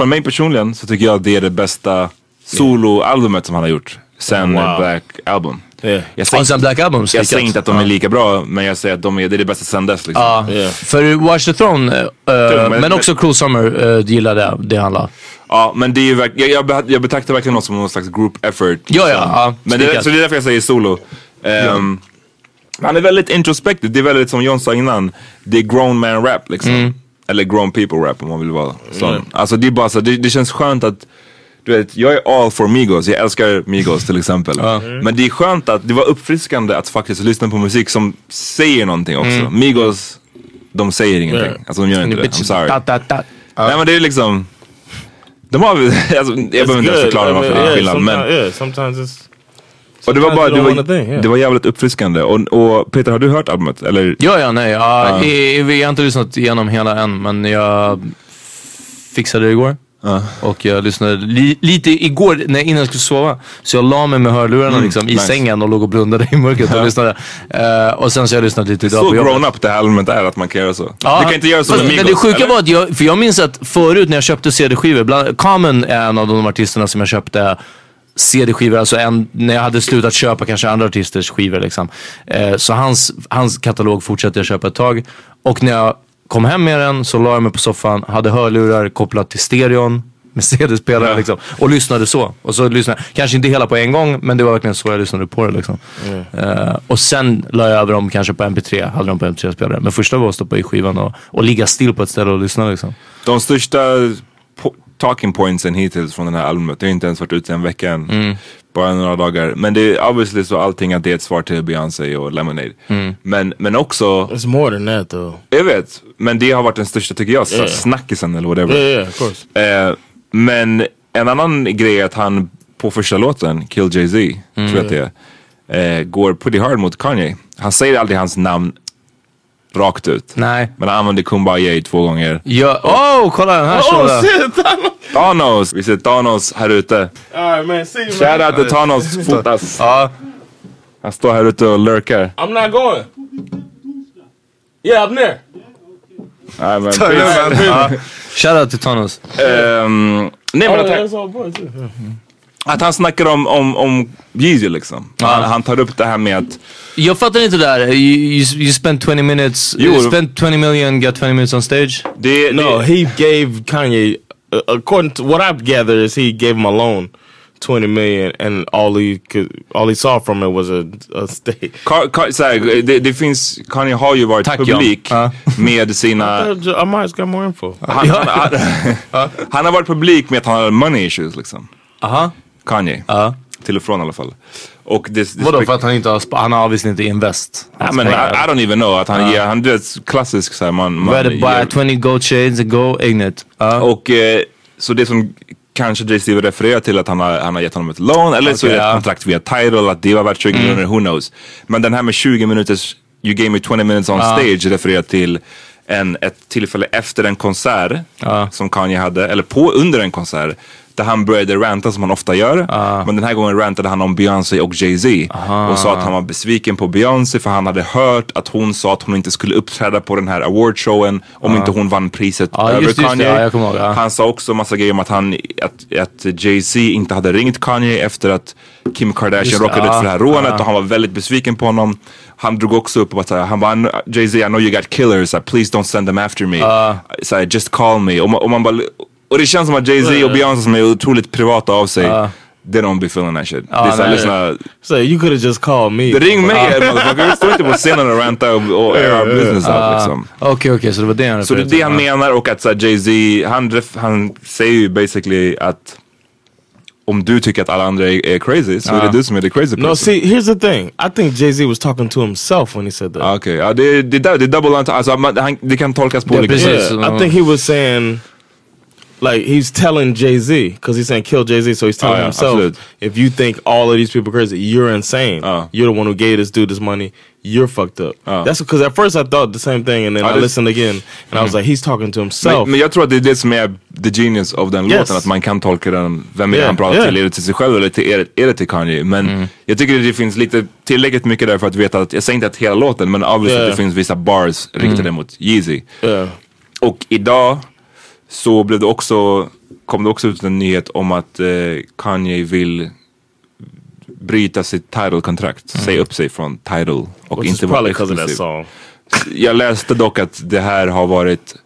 Speaker 3: för mig personligen så tycker jag att det är det bästa soloalbumet som han har gjort sen
Speaker 1: Wow.
Speaker 3: Black Album.
Speaker 1: Yeah.
Speaker 3: Jag säger,
Speaker 2: sen Black Album.
Speaker 3: jag säger inte att de är lika bra men jag säger att de är, det är det bästa sen dess. Liksom.
Speaker 2: Ja,
Speaker 1: Yeah.
Speaker 2: för Watch the Throne, eh,
Speaker 3: men-
Speaker 2: men, också Cruel Summer uh, gillade jag, det han la.
Speaker 3: Ja men det är ju verk- jag, jag, jag betraktar verkligen något som någon slags group effort.
Speaker 2: Ja, ja,
Speaker 3: liksom.
Speaker 2: ja,
Speaker 3: men det, så det är därför jag säger solo. Ehm, Han är väldigt introspective, det är väldigt som John sa innan, det är grown man rap liksom.
Speaker 2: Mm.
Speaker 3: Eller grown people rap om man vill vara sån. Alltså det är bara så, det, det känns skönt att du vet, jag är all for Migos, jag älskar Migos till exempel. Men det är skönt att, det var uppfriskande att faktiskt lyssna på musik som säger någonting också.
Speaker 2: Mm.
Speaker 3: Migos, de säger ingenting.
Speaker 1: Yeah.
Speaker 3: Alltså de gör inte det, I'm sorry.
Speaker 2: Da, da, da.
Speaker 3: Nej men det är liksom de har, (laughs) alltså, jag behöver inte förklara varför det är skillnad
Speaker 1: sometimes,
Speaker 3: men
Speaker 1: yeah, sometimes it's
Speaker 3: Och det var bara, det var,
Speaker 1: think, yeah.
Speaker 3: det var jävligt uppfriskande. Och, och Peter, har du hört albumet? Eller?
Speaker 2: Ja, ja, nej. Ja,
Speaker 3: Ja.
Speaker 2: Jag, jag har inte lyssnat igenom hela än, men jag fixade det igår. Och jag lyssnade li, lite igår när, innan jag skulle sova. Så jag la mig med hörlurarna
Speaker 3: Mm,
Speaker 2: liksom, i
Speaker 3: nice.
Speaker 2: sängen och låg och blundade i mörkret och lyssnade. Eh, och sen så har jag lyssnat lite idag
Speaker 3: Så
Speaker 2: på jobbet.
Speaker 3: grown up det här albumet är att man kan göra så.
Speaker 2: Ja,
Speaker 3: du kan inte göra så
Speaker 2: fast-
Speaker 3: med Migos,
Speaker 2: Men det sjuka
Speaker 3: eller?
Speaker 2: var att jag, för jag minns att förut när jag köpte CD-skivor, Common är en av de artisterna som jag köpte CD-skivor, alltså en, när jag hade slutat köpa kanske andra artisters skivor liksom. Eh, så hans, hans katalog fortsatte jag köpa ett tag. Och när jag kom hem med den så la jag mig på soffan, hade hörlurar kopplat till stereon med CD-spelare
Speaker 3: Ja.
Speaker 2: liksom. Och lyssnade så. Och så lyssnade kanske inte hela på en gång, men det var verkligen så jag lyssnade på det liksom. Eh, och sen la jag över dem kanske på MP3, hade dem på MP3-spelare. Men första var att stoppa i skivan och, och ligga still på ett ställe och lyssna liksom.
Speaker 3: De största talking pointsen hittills från den här albumet, det har inte ens varit ute en vecka än.
Speaker 2: Mm.
Speaker 3: Bara några dagar. Men det är obviously så allting att det är ett svar till Beyoncé och Lemonade.
Speaker 2: Mm.
Speaker 3: Men, men också,
Speaker 1: It's more than that though.
Speaker 3: jag vet, men det har varit den största tycker jag,
Speaker 1: Yeah.
Speaker 3: snackisen eller whatever.
Speaker 1: Yeah, yeah, of course.
Speaker 3: Eh, men en annan grej är att han på första låten, Kill Jay-Z, tror jag att det är, eh, går pretty hard mot Kanye. Han säger aldrig hans namn rakt ut.
Speaker 2: Nej.
Speaker 3: Men han använder Kumbaya två gånger.
Speaker 2: Ja, oh, kolla den här
Speaker 1: Oh shit!
Speaker 3: Thanos! Vi ser Thanos här ute.
Speaker 1: Alright man, see you
Speaker 3: Shout
Speaker 1: man.
Speaker 3: out till Thanos (laughs) fotas.
Speaker 2: Ja,
Speaker 3: Han står här ute och lurkar.
Speaker 1: I'm not going. Yeah, I'm there.
Speaker 3: Nej, men.
Speaker 2: Shoutout (laughs) till Thanos.
Speaker 3: Ehm, nej men
Speaker 1: Oh,
Speaker 3: att, han- snackar om, om, om Yeezy liksom. Han, han tar upp det här med att
Speaker 2: Jag fattar inte det där. You, you, you spent 20 minutes,
Speaker 3: Jo.
Speaker 2: you spent 20 million, got 20 minutes on stage.
Speaker 3: det,
Speaker 1: No,
Speaker 3: det,
Speaker 1: he gave Kanye, uh, according to what I've gathered, is he gave him a loan, twenty million, and all he could, all he saw from it was a, a state.
Speaker 3: Ka, ka, så här, det, det finns, Kanye har ju varit
Speaker 2: Tack,
Speaker 3: publik
Speaker 2: Jan.
Speaker 3: med sina...
Speaker 1: I might have got more info.
Speaker 3: Han, han, han, (laughs) han har varit publik med att han har money issues liksom.
Speaker 2: Aha.
Speaker 3: Kanye.
Speaker 2: Ja.
Speaker 3: Till och från i alla fall. Och det, det
Speaker 2: Vadå för att han inte har, han har obviously inte invest.
Speaker 3: Ja, men I, I don't even know. Att han ger, han du vet klassisk såhär man... man
Speaker 2: Rather buy 20 gold shades and go ignite. Ja.
Speaker 3: Och eh, så det som kanske Jay-Z vill referera till att han har, han har gett honom ett lån eller så är det ett kontrakt via Tidal att det var värt 20 miljoner, who knows. Men den här med 20 minuters, you gave me 20 minutes on stage refererar till en, ett tillfälle efter en konsert som Kanye hade, eller på under en konsert. Där han började ranta som han ofta gör. Men den här gången rantade han om Beyoncé och Jay-Z. Och sa att han var besviken på Beyoncé för han hade hört att hon sa att hon inte skulle uppträda på den här awardshowen om inte hon vann priset
Speaker 2: Ja,
Speaker 3: över
Speaker 2: just just.
Speaker 3: Kanye.
Speaker 2: Kommer ihåg, ja.
Speaker 3: Han sa också massa grejer om att, han, att, att Jay-Z inte hade ringt Kanye efter att Kim Kardashian
Speaker 2: Just det,
Speaker 3: råkade ut för det här rånet
Speaker 2: ja.
Speaker 3: och han var väldigt besviken på honom. Han drog också upp och bara, han bara, Jay-Z I know you got killers, uh, please don't send them after me. Så här, just call me. Och man, och man bara, och det känns som att Jay-Z och Beyoncé som är otroligt privata av sig, they don't be feeling that shit. det är såhär, lyssna,
Speaker 1: So you could have just called me.
Speaker 3: ring mig motherfucker, stå inte på scenen och ranta och, och air our business out liksom.
Speaker 2: Okej, okej, så det var det han
Speaker 3: Så det är det han menar och att Jay-Z, han, han säger ju basically att om du tycker att alla andra är, är crazy så är det du som är the crazy person.
Speaker 1: No, see, here's the thing. I think Jay Z was talking to himself when he said that.
Speaker 3: Ah, Okej, ja det, det, där- det är double antal, alltså han, det kan tolkas på olika sätt.
Speaker 1: I think he was saying, like he's telling Jay Z because he's saying kill Jay Z, so he's telling
Speaker 3: Oh, yeah,
Speaker 1: himself,
Speaker 3: absolute.
Speaker 1: if you think all of these people are crazy, you're insane.
Speaker 3: Oh.
Speaker 1: You're the one who gave this dude this money. You're fucked up.
Speaker 3: Oh.
Speaker 1: That's because at first I thought the same thing, and then
Speaker 3: I
Speaker 1: I
Speaker 3: just-
Speaker 1: listened again, and I was like, he's talking to himself.
Speaker 3: Men, men jag tror att det är det som är the genius av den
Speaker 1: Yes.
Speaker 3: låten, att man kan tolka den, vem är
Speaker 1: Yeah,
Speaker 3: han pratar
Speaker 1: yeah.
Speaker 3: till? Är det till sig själv eller till, är, det, är det till Kanye? Men jag tycker det finns lite tillräckligt mycket där för att veta att, jag säger inte att hela låten, men obviously
Speaker 1: Yeah.
Speaker 3: det finns vissa bars riktade mot Yeezy. Och idag så blev det också, kom det också ut en nyhet om att eh, Kanye vill bryta sitt Tidal-kontrakt, säga upp sig från Tidal och
Speaker 1: Which
Speaker 3: inte vara exklusiv. Jag läste dock att det här har varit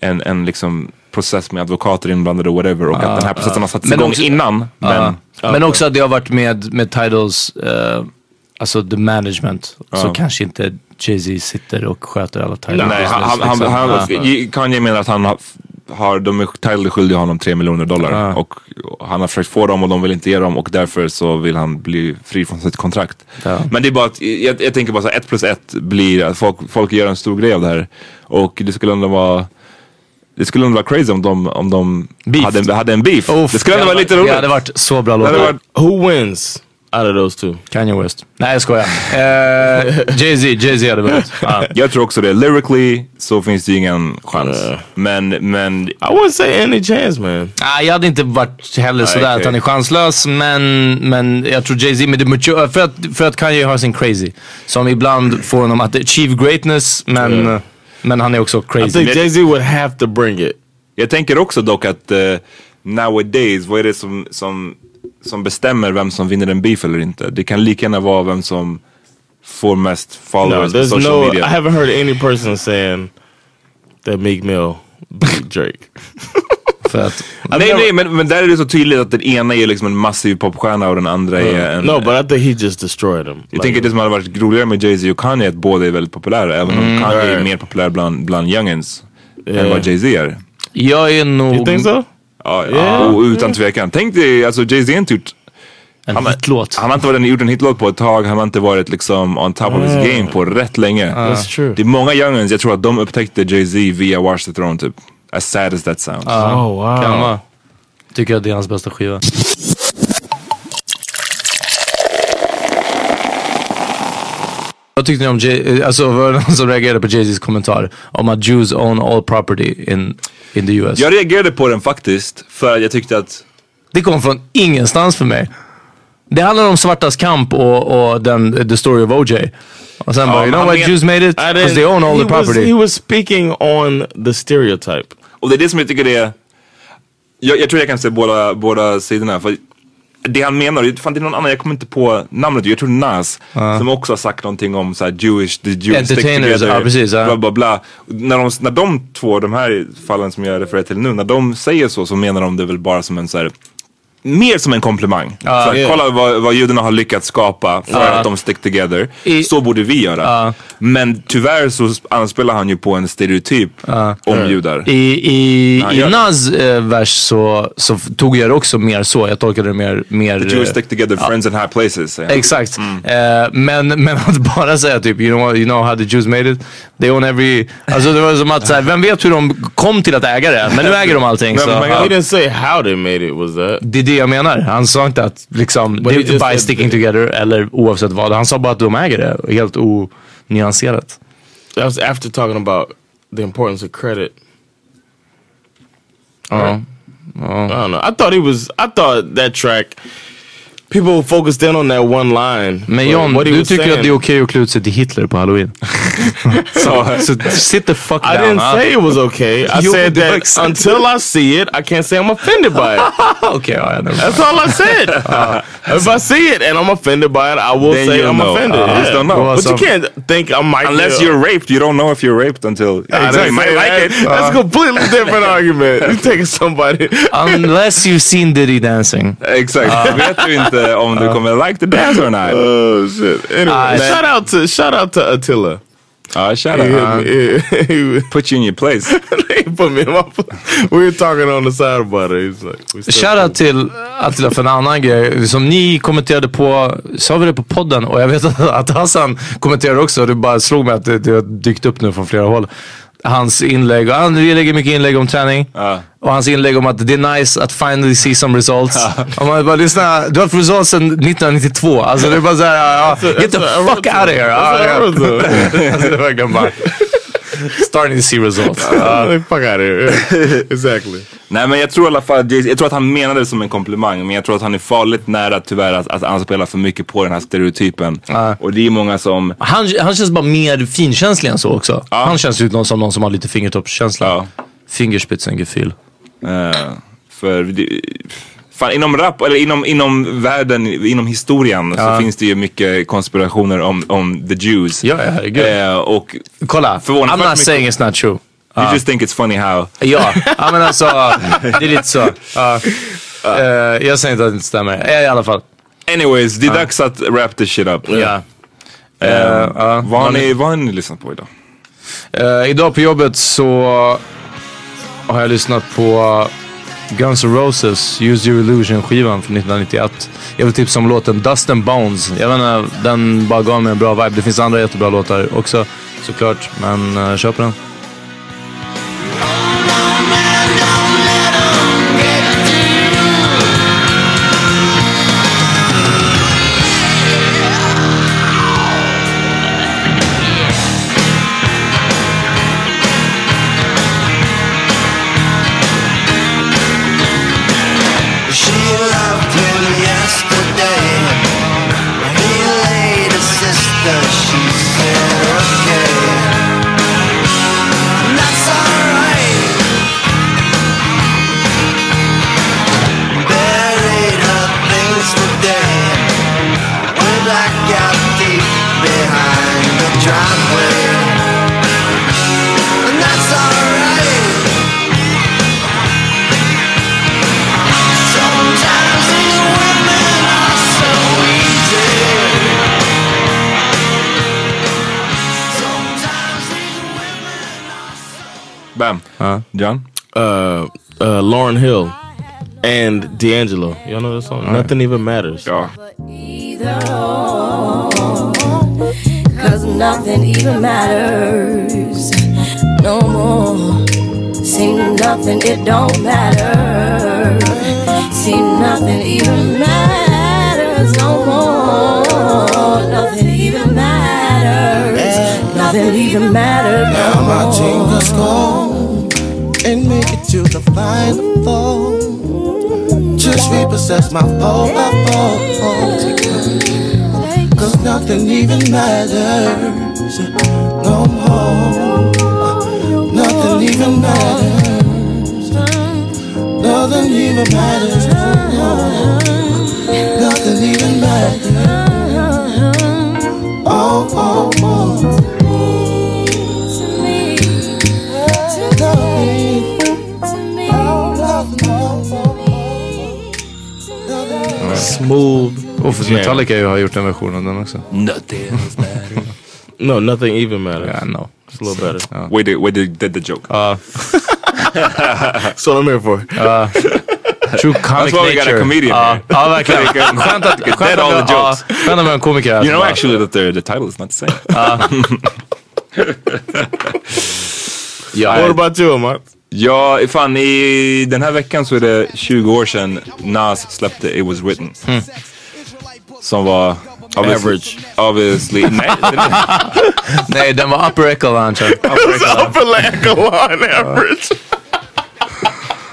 Speaker 3: en, en liksom process med advokater inblandade och whatever och att den här processen har satts igång
Speaker 2: också-
Speaker 3: innan. Men,
Speaker 2: Ja. Men också att det har varit med, med Tidals, eh, alltså the management. Så kanske inte Jay-Z sitter och sköter alla Tidal
Speaker 3: nej, han, han, han,
Speaker 2: liksom.
Speaker 3: Kanye menar att han har, har de är, Tidal är skyldiga honom 3 miljoner dollar
Speaker 2: Ja.
Speaker 3: och han har försökt få dem och de vill inte ge dem och därför så vill han bli fri från sitt kontrakt.
Speaker 2: Ja.
Speaker 3: Men det är bara att, jag, jag tänker bara så här, ett plus ett blir att folk, folk gör en stor grej av det här och det skulle ändå vara det skulle ändå vara crazy om de, om de
Speaker 2: Beef.
Speaker 3: hade, hade en beef.
Speaker 2: Uff,
Speaker 3: det skulle ändå vara lite roligt.
Speaker 2: Det hade varit så bra
Speaker 3: Det
Speaker 2: låt.
Speaker 3: hade varit,
Speaker 1: Who wins? Out of those two.
Speaker 2: Kanye West. Nej jag skojar. Uh, (laughs) Jay-Z, Jay-Z hade vunnit. Uh. (laughs)
Speaker 3: Jag tror också det. Lyrically så finns det ingen chans.
Speaker 1: Uh.
Speaker 3: Men, men...
Speaker 1: I wouldn't say any chance man.
Speaker 2: Ah, jag hade inte varit heller sådär
Speaker 3: okej.
Speaker 2: att han är chanslös. Men, men jag tror Jay-Z med det mature, för att, för att Kanye har sin crazy. Som ibland får honom att achieve greatness men,
Speaker 1: Yeah.
Speaker 2: men han är också
Speaker 1: I
Speaker 2: crazy.
Speaker 1: think Jay-Z would have to bring it.
Speaker 3: Jag tänker också dock att uh, nowadays, vad är det som, som, som bestämmer vem som vinner en beef eller inte? Det kan lika gärna vara vem som får mest
Speaker 1: No,
Speaker 3: followers på
Speaker 1: there's
Speaker 3: social
Speaker 1: no.
Speaker 3: media.
Speaker 1: I haven't heard any person saying that Meek Mill beat Drake. (laughs)
Speaker 2: För att,
Speaker 3: nej nej men, men där är det så tydligt att den ena är liksom en massiv popstjärna och den andra är en...
Speaker 1: no, but I think he just destroyed him.
Speaker 3: Jag tänker det som hade varit roligare med Jay-Z och Kanye är att båda är väldigt populära. Även om Kanye är
Speaker 1: right.
Speaker 3: mer populär bland, bland youngins än
Speaker 1: Yeah.
Speaker 3: vad Jay-Z är.
Speaker 2: jag är nog
Speaker 1: You think so?
Speaker 3: Ja, ja.
Speaker 1: Yeah.
Speaker 3: Och utan tvekan. Tänk dig, alltså Jay-Z har inte gjort
Speaker 2: en
Speaker 3: Han-
Speaker 2: hitlåt.
Speaker 3: Han har inte varit, gjort en hitlåt på ett tag, han har inte varit liksom on top of his game på rätt länge.
Speaker 1: That's true.
Speaker 3: Det är många youngins, jag tror att de upptäckte Jay-Z via Watch the Throne typ. As sad as that sounds.
Speaker 1: Oh wow.
Speaker 2: Kan vara. Tycker att det är hans bästa skiva. Vad tyckte ni om Jay, alltså var det någon som reagerade på Jay-Z's kommentar om att Jews own all property in, in the US?
Speaker 3: Jag reagerade på den faktiskt, för att jag tyckte att
Speaker 2: Det kom från ingenstans för mig. Det handlar om svartas kamp och, och den, the story of OJ. Och sen bara, you know
Speaker 3: men-
Speaker 2: Jews made it? Because they own all
Speaker 1: he
Speaker 2: the
Speaker 1: was-
Speaker 2: property.
Speaker 1: he was speaking on the stereotype.
Speaker 3: Och det är det som jag tycker är... Jag, jag tror jag kan se båda, båda sidorna. För det han menar, fan det är någon annan, jag kommer inte på namnet, jag tror Nas, som också har sagt någonting om så här Jewish, the stick
Speaker 2: Entertainers, ja, precis, ja.
Speaker 3: bla bla bla. När de, när de två, de här fallen som jag refererar till nu, när de säger så så menar de det väl bara som en så här Mer som en komplimang. så här,
Speaker 1: yeah.
Speaker 3: Kolla vad, vad judarna har lyckats skapa för att de stick together.
Speaker 2: I-
Speaker 3: så borde vi göra. Men tyvärr så anspelar han ju på en stereotyp om judar.
Speaker 2: I, i, i. Nas eh, vers så, så tog jag det också mer så. Jag tolkade det mer... mer
Speaker 3: The Jews
Speaker 2: eh,
Speaker 3: stick together, friends in high places. han.
Speaker 2: Exakt. Eh, men, men att (laughs) bara säga typ, you know, what- you know how the Jews made it? They own every... Alltså det var som att, så här, vem vet hur de kom till att äga det? Men nu äger de allting.
Speaker 3: Men-
Speaker 2: Så, ja.
Speaker 1: He didn't say how they made it. Was that?
Speaker 2: Det är det jag menar. Han sa inte att liksom, det är by sticking together eller oavsett vad. Han sa bara att de äger det. Helt onyanserat.
Speaker 1: That was after talking about the importance of credit.
Speaker 2: Ja.
Speaker 1: I don't know. I thought he was. I thought that track. People focused in on that one line.
Speaker 2: Men
Speaker 1: but
Speaker 2: John,
Speaker 1: what he
Speaker 2: du
Speaker 1: was
Speaker 2: tycker
Speaker 1: saying-
Speaker 2: att det är okej att klä ut sig till Hitler på halloween? (laughs) så, så uh, sit the fuck
Speaker 1: I
Speaker 2: down.
Speaker 1: I
Speaker 2: didn't
Speaker 1: say it was okay. I (laughs)
Speaker 2: Jo,
Speaker 1: said that
Speaker 2: exakt-
Speaker 1: until I see it, I can't say I'm offended by it. (laughs)
Speaker 2: okay, ja, ja.
Speaker 1: That's all I said. Uh, if I see it and I'm offended by it, I will
Speaker 3: Then
Speaker 1: say
Speaker 3: you'll
Speaker 1: I'm
Speaker 3: know.
Speaker 1: offended.
Speaker 3: Uh, you just don't know.
Speaker 1: But you can't think I might.
Speaker 3: Unless
Speaker 1: be-
Speaker 3: you're raped, you don't know if you're raped until
Speaker 1: I didn't
Speaker 3: you might
Speaker 1: say
Speaker 3: like
Speaker 1: that.
Speaker 3: it.
Speaker 1: That's a completely different argument. You're taking somebody.
Speaker 2: Unless you've seen Diddy dancing.
Speaker 3: Exakt. Uh, vet du inte om du kommer like the dance or not?
Speaker 1: Oh shit. Anyway,
Speaker 2: Uh,
Speaker 1: shout out to shout out to Attila.
Speaker 3: Ja, shout
Speaker 1: He,
Speaker 3: out.
Speaker 1: hit he, he,
Speaker 3: Put you in your place. (laughs)
Speaker 1: he put me in my. We were talking on the side about it. He's like, we still-
Speaker 2: Shoutout till Attila för en annan grej. Som ni kommenterade på, sa vi det på podden? Och jag vet att, (laughs) att Hassan kommenterade också. Det bara slog mig att det, det har dykt upp nu från flera håll. Hans inlägg, han lägger mycket inlägg om träning.
Speaker 3: Ja.
Speaker 2: Och hans inlägg om att det är nice att finally see some results. Och man bara lyssna, du har haft results sedan 1992. Alltså det är bara såhär, ja, ja, get the
Speaker 1: I
Speaker 2: fuck out of here.
Speaker 1: Wrote to. (laughs)
Speaker 2: Alltså det är verkligen bara, (laughs) starting to see results.
Speaker 1: Uh, fuck out of here. Yeah. (laughs) exactly.
Speaker 3: Nej men jag tror i alla fall, jag tror att han menade det som en komplimang. Men jag tror att han är farligt nära tyvärr att, att anspela för mycket på den här stereotypen.
Speaker 2: Ja.
Speaker 3: Och det är många som,
Speaker 2: Han, han känns bara mer finkänslig än så också. Han känns ju någon som någon som har lite fingertoppskänsla.
Speaker 3: ja.
Speaker 2: Fingerspitzengefühl.
Speaker 3: eh, för det, fan, inom rap, eller inom, inom världen, inom historien
Speaker 2: Ja.
Speaker 3: så finns det ju mycket konspirationer om, om the Jews.
Speaker 2: Ja, ja, herregud.
Speaker 3: Eh, och
Speaker 2: Kolla, I'm not saying it's not true.
Speaker 3: you just think it's funny how.
Speaker 2: Ja, ja men alltså, det är lite så. Ja. Eh, jag säger inte att det inte stämmer. I alla fall.
Speaker 3: Anyways, det är dags att wrap this shit up.
Speaker 2: Ja.
Speaker 3: Eh, vad, har ni, vad har ni lyssnat på idag?
Speaker 2: Eh, idag på jobbet så har jag lyssnat på Guns N' Roses Use Your Illusion skivan från 1991. Jag vill tipsa om låten Dust and Bones. Jag vet inte, den bara gav mig en bra vibe. Det finns andra jättebra låtar också såklart. Men uh, köp den.
Speaker 8: So
Speaker 3: Bam. John?
Speaker 1: Uh, uh, Lauren Hill and D'Angelo. Y'all know this song? Nothing even matters.
Speaker 3: Ja.
Speaker 9: Cause nothing even matters no more. See nothing, it don't matter. See nothing even matters no more. Nothing even matters. Nothing even matters
Speaker 8: Now
Speaker 9: no
Speaker 8: my team
Speaker 9: more.
Speaker 8: And make it to the final four. Just repossess my pole by pole. Cause nothing even matters no more. Nothing even matters. Nothing even matters. Nothing even matters.
Speaker 1: Smooth.
Speaker 2: Och för Metallica har ju gjort en version av den också.
Speaker 3: Nothing (laughs)
Speaker 1: No, nothing even matters.
Speaker 2: Yeah, know.
Speaker 1: It's a little better.
Speaker 3: Wait, wait, did, did the joke.
Speaker 2: Ja.
Speaker 1: That's what I'm here for.
Speaker 2: Ja. True comic
Speaker 3: That's why we got a comedian
Speaker 2: ja.
Speaker 3: here.
Speaker 2: ja, verkligen.
Speaker 3: They can- (laughs)
Speaker 2: Skönt att, skönt
Speaker 3: dead all the jokes.
Speaker 2: skönt att vi har en komiker här.
Speaker 3: You know actually that the, the title is not the same. (laughs)
Speaker 2: Ja.
Speaker 1: What about you, Amat?
Speaker 3: Ja, fan i den här veckan så är det 20 år sedan Nas släppte It was written. Som var obviously,
Speaker 1: Average.
Speaker 3: Obviously. (laughs) Nej, den
Speaker 2: Nej, den var upper echelon. (laughs)
Speaker 1: Upper echelon (laughs) average.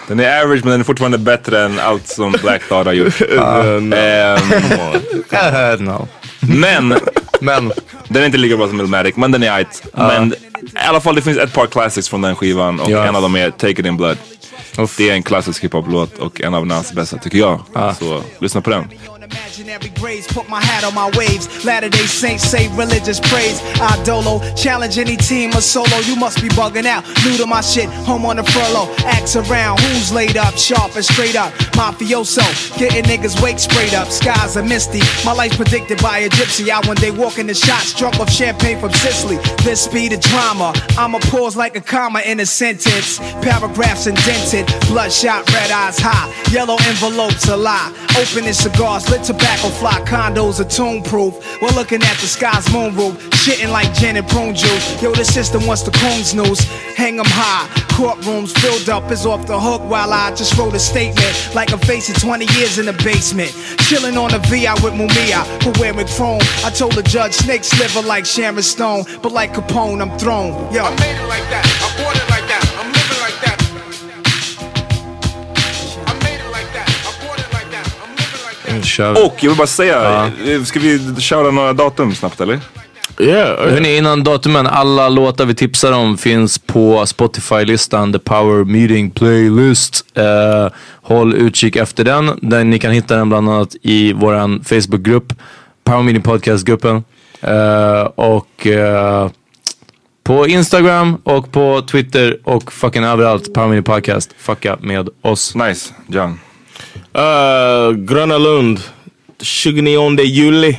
Speaker 3: den är average men den är fortfarande bättre än allt som Black Thought har gjort.
Speaker 1: Uh, no.
Speaker 2: No.
Speaker 3: men
Speaker 2: Men,
Speaker 3: den är inte lika bra som Illmatic men den är ajt. Men i alla fall det finns ett par classics från den skivan och
Speaker 2: Ja.
Speaker 3: en av dem är Take It In Blood.
Speaker 2: Uff.
Speaker 3: Det är en klassisk hiphop-låt och en av Nas bästa tycker jag. Så lyssna på den.
Speaker 10: Imaginary grades, put my hat on my waves. Latter day Saints say religious praise. I dolo, challenge any team or solo. You must be bugging out. New to my shit, home on the furlough. Axe around, who's laid up, sharp and straight up. Mafioso, getting niggas wake sprayed up. Skies are misty. My life's predicted by a gypsy. I one day walk in the shots, drunk off champagne from Sicily. This speed of drama, I'ma pause like a comma in a sentence. Paragraphs indented, bloodshot, red eyes high. Yellow envelopes a lie. Opening cigars, lit tobacco fly. Condos are tomb proof. We're looking at the sky's moon roof. Shitting like gin and prune juice. Yo, the system wants the coons news. Hang 'em high. Courtrooms filled up is off the hook while I just wrote a statement. Like I'm facing 20 years in the basement. Chilling on the VI with Mumia. But wearing chrome. I told the judge snakes sliver like Sharon Stone. But like Capone, I'm thrown. Yo. I made it like that.
Speaker 2: Kör vi.
Speaker 3: Och jag vill bara säga, eh, ska vi köra några datum snabbt eller?
Speaker 1: Yeah.
Speaker 2: Hörni, innan datumen, alla låtar vi tipsar om finns på Spotify-listan The Power Meeting Playlist. Eh, håll utkik efter den. Där ni kan hitta den bland annat i våran Facebookgrupp, Power Meeting Podcast-gruppen. Eh, och eh, på Instagram och på Twitter och fucking överallt. Power Meeting Podcast. Fucka med oss.
Speaker 3: Nice, John.
Speaker 1: Uh, Gröna Lund, 29 juli.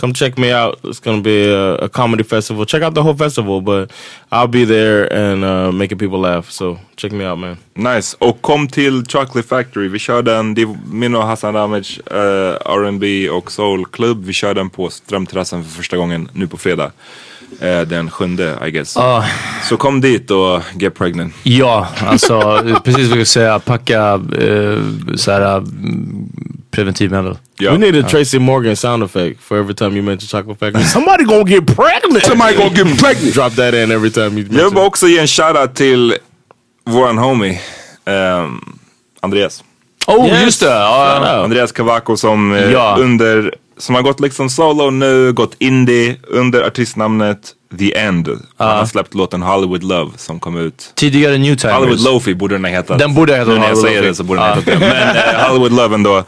Speaker 1: Come check me out. It's gonna be a, a comedy festival. Check out the whole festival, but I'll be there and uh, making people laugh. So check me out, man.
Speaker 3: Nice. Och kom till Chocolate Factory. Vi kör den, det är min och Hassan Damage uh, R&B och Soul Vi kör den på Strömterrassen för första gången nu på fredag. Eh, den sjunde I guess.
Speaker 2: Ah.
Speaker 3: Så kom dit och get pregnant.
Speaker 2: Ja, alltså precis vad jag säga. Packa eh, såhär mm, preventivmedel.
Speaker 3: Ja.
Speaker 1: We need a Tracy Morgan sound effect for every time you mention Chocolate Factory. (laughs) Somebody gonna get pregnant.
Speaker 3: Somebody gonna get pregnant.
Speaker 1: Drop that in every time you
Speaker 3: Jag vill
Speaker 1: mention.
Speaker 3: bara också ge en shoutout till våran homie ehm, Andreas.
Speaker 2: Oh,
Speaker 1: Yes.
Speaker 2: just det!
Speaker 1: Out.
Speaker 3: Andreas Cavaco som eh,
Speaker 2: Ja.
Speaker 3: under, som har gått liksom solo nu, gått indie under artistnamnet The End. Han har släppt låten Hollywood Love som kom ut.
Speaker 2: Tidigare New Timers.
Speaker 3: Hollywood Lofi borde den ha hetat.
Speaker 2: Den borde ha hetat
Speaker 3: Nu när jag
Speaker 2: Hollywood
Speaker 3: säger det så borde den ha hetat det. Men eh, (laughs) Hollywood Love ändå.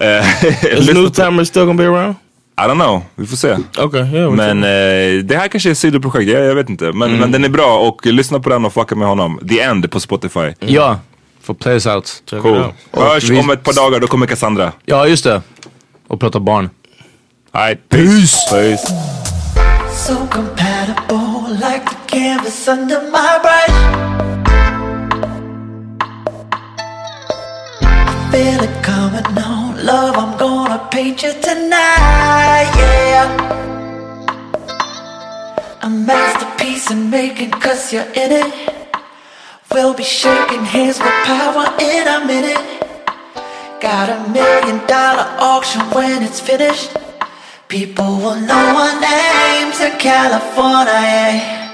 Speaker 3: Eh,
Speaker 1: Is (laughs) New Timers still gonna be around?
Speaker 3: I don't know, vi får se.
Speaker 1: Okay, yeah,
Speaker 3: men eh, det här kanske är ett sidoprojekt, jag, jag vet inte. Men,
Speaker 2: Mm.
Speaker 3: men den är bra och lyssna på den och fucka med honom. The End på Spotify.
Speaker 2: Ja, för Plays Out.
Speaker 3: Cool. Hörs om ett par dagar, då kommer Cassandra.
Speaker 2: Ja, just det. Och prata barn.
Speaker 3: Alright, peace. peace.
Speaker 8: So compatible, like the canvas under my brush. I feel it coming on, love. I'm gonna paint you tonight, yeah. A masterpiece in making, cause you're in it. We'll be shaking hands with power in a minute. Got a million dollar auction when it's finished. People will know our names in California.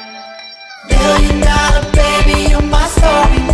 Speaker 8: Million dollar baby, you're my story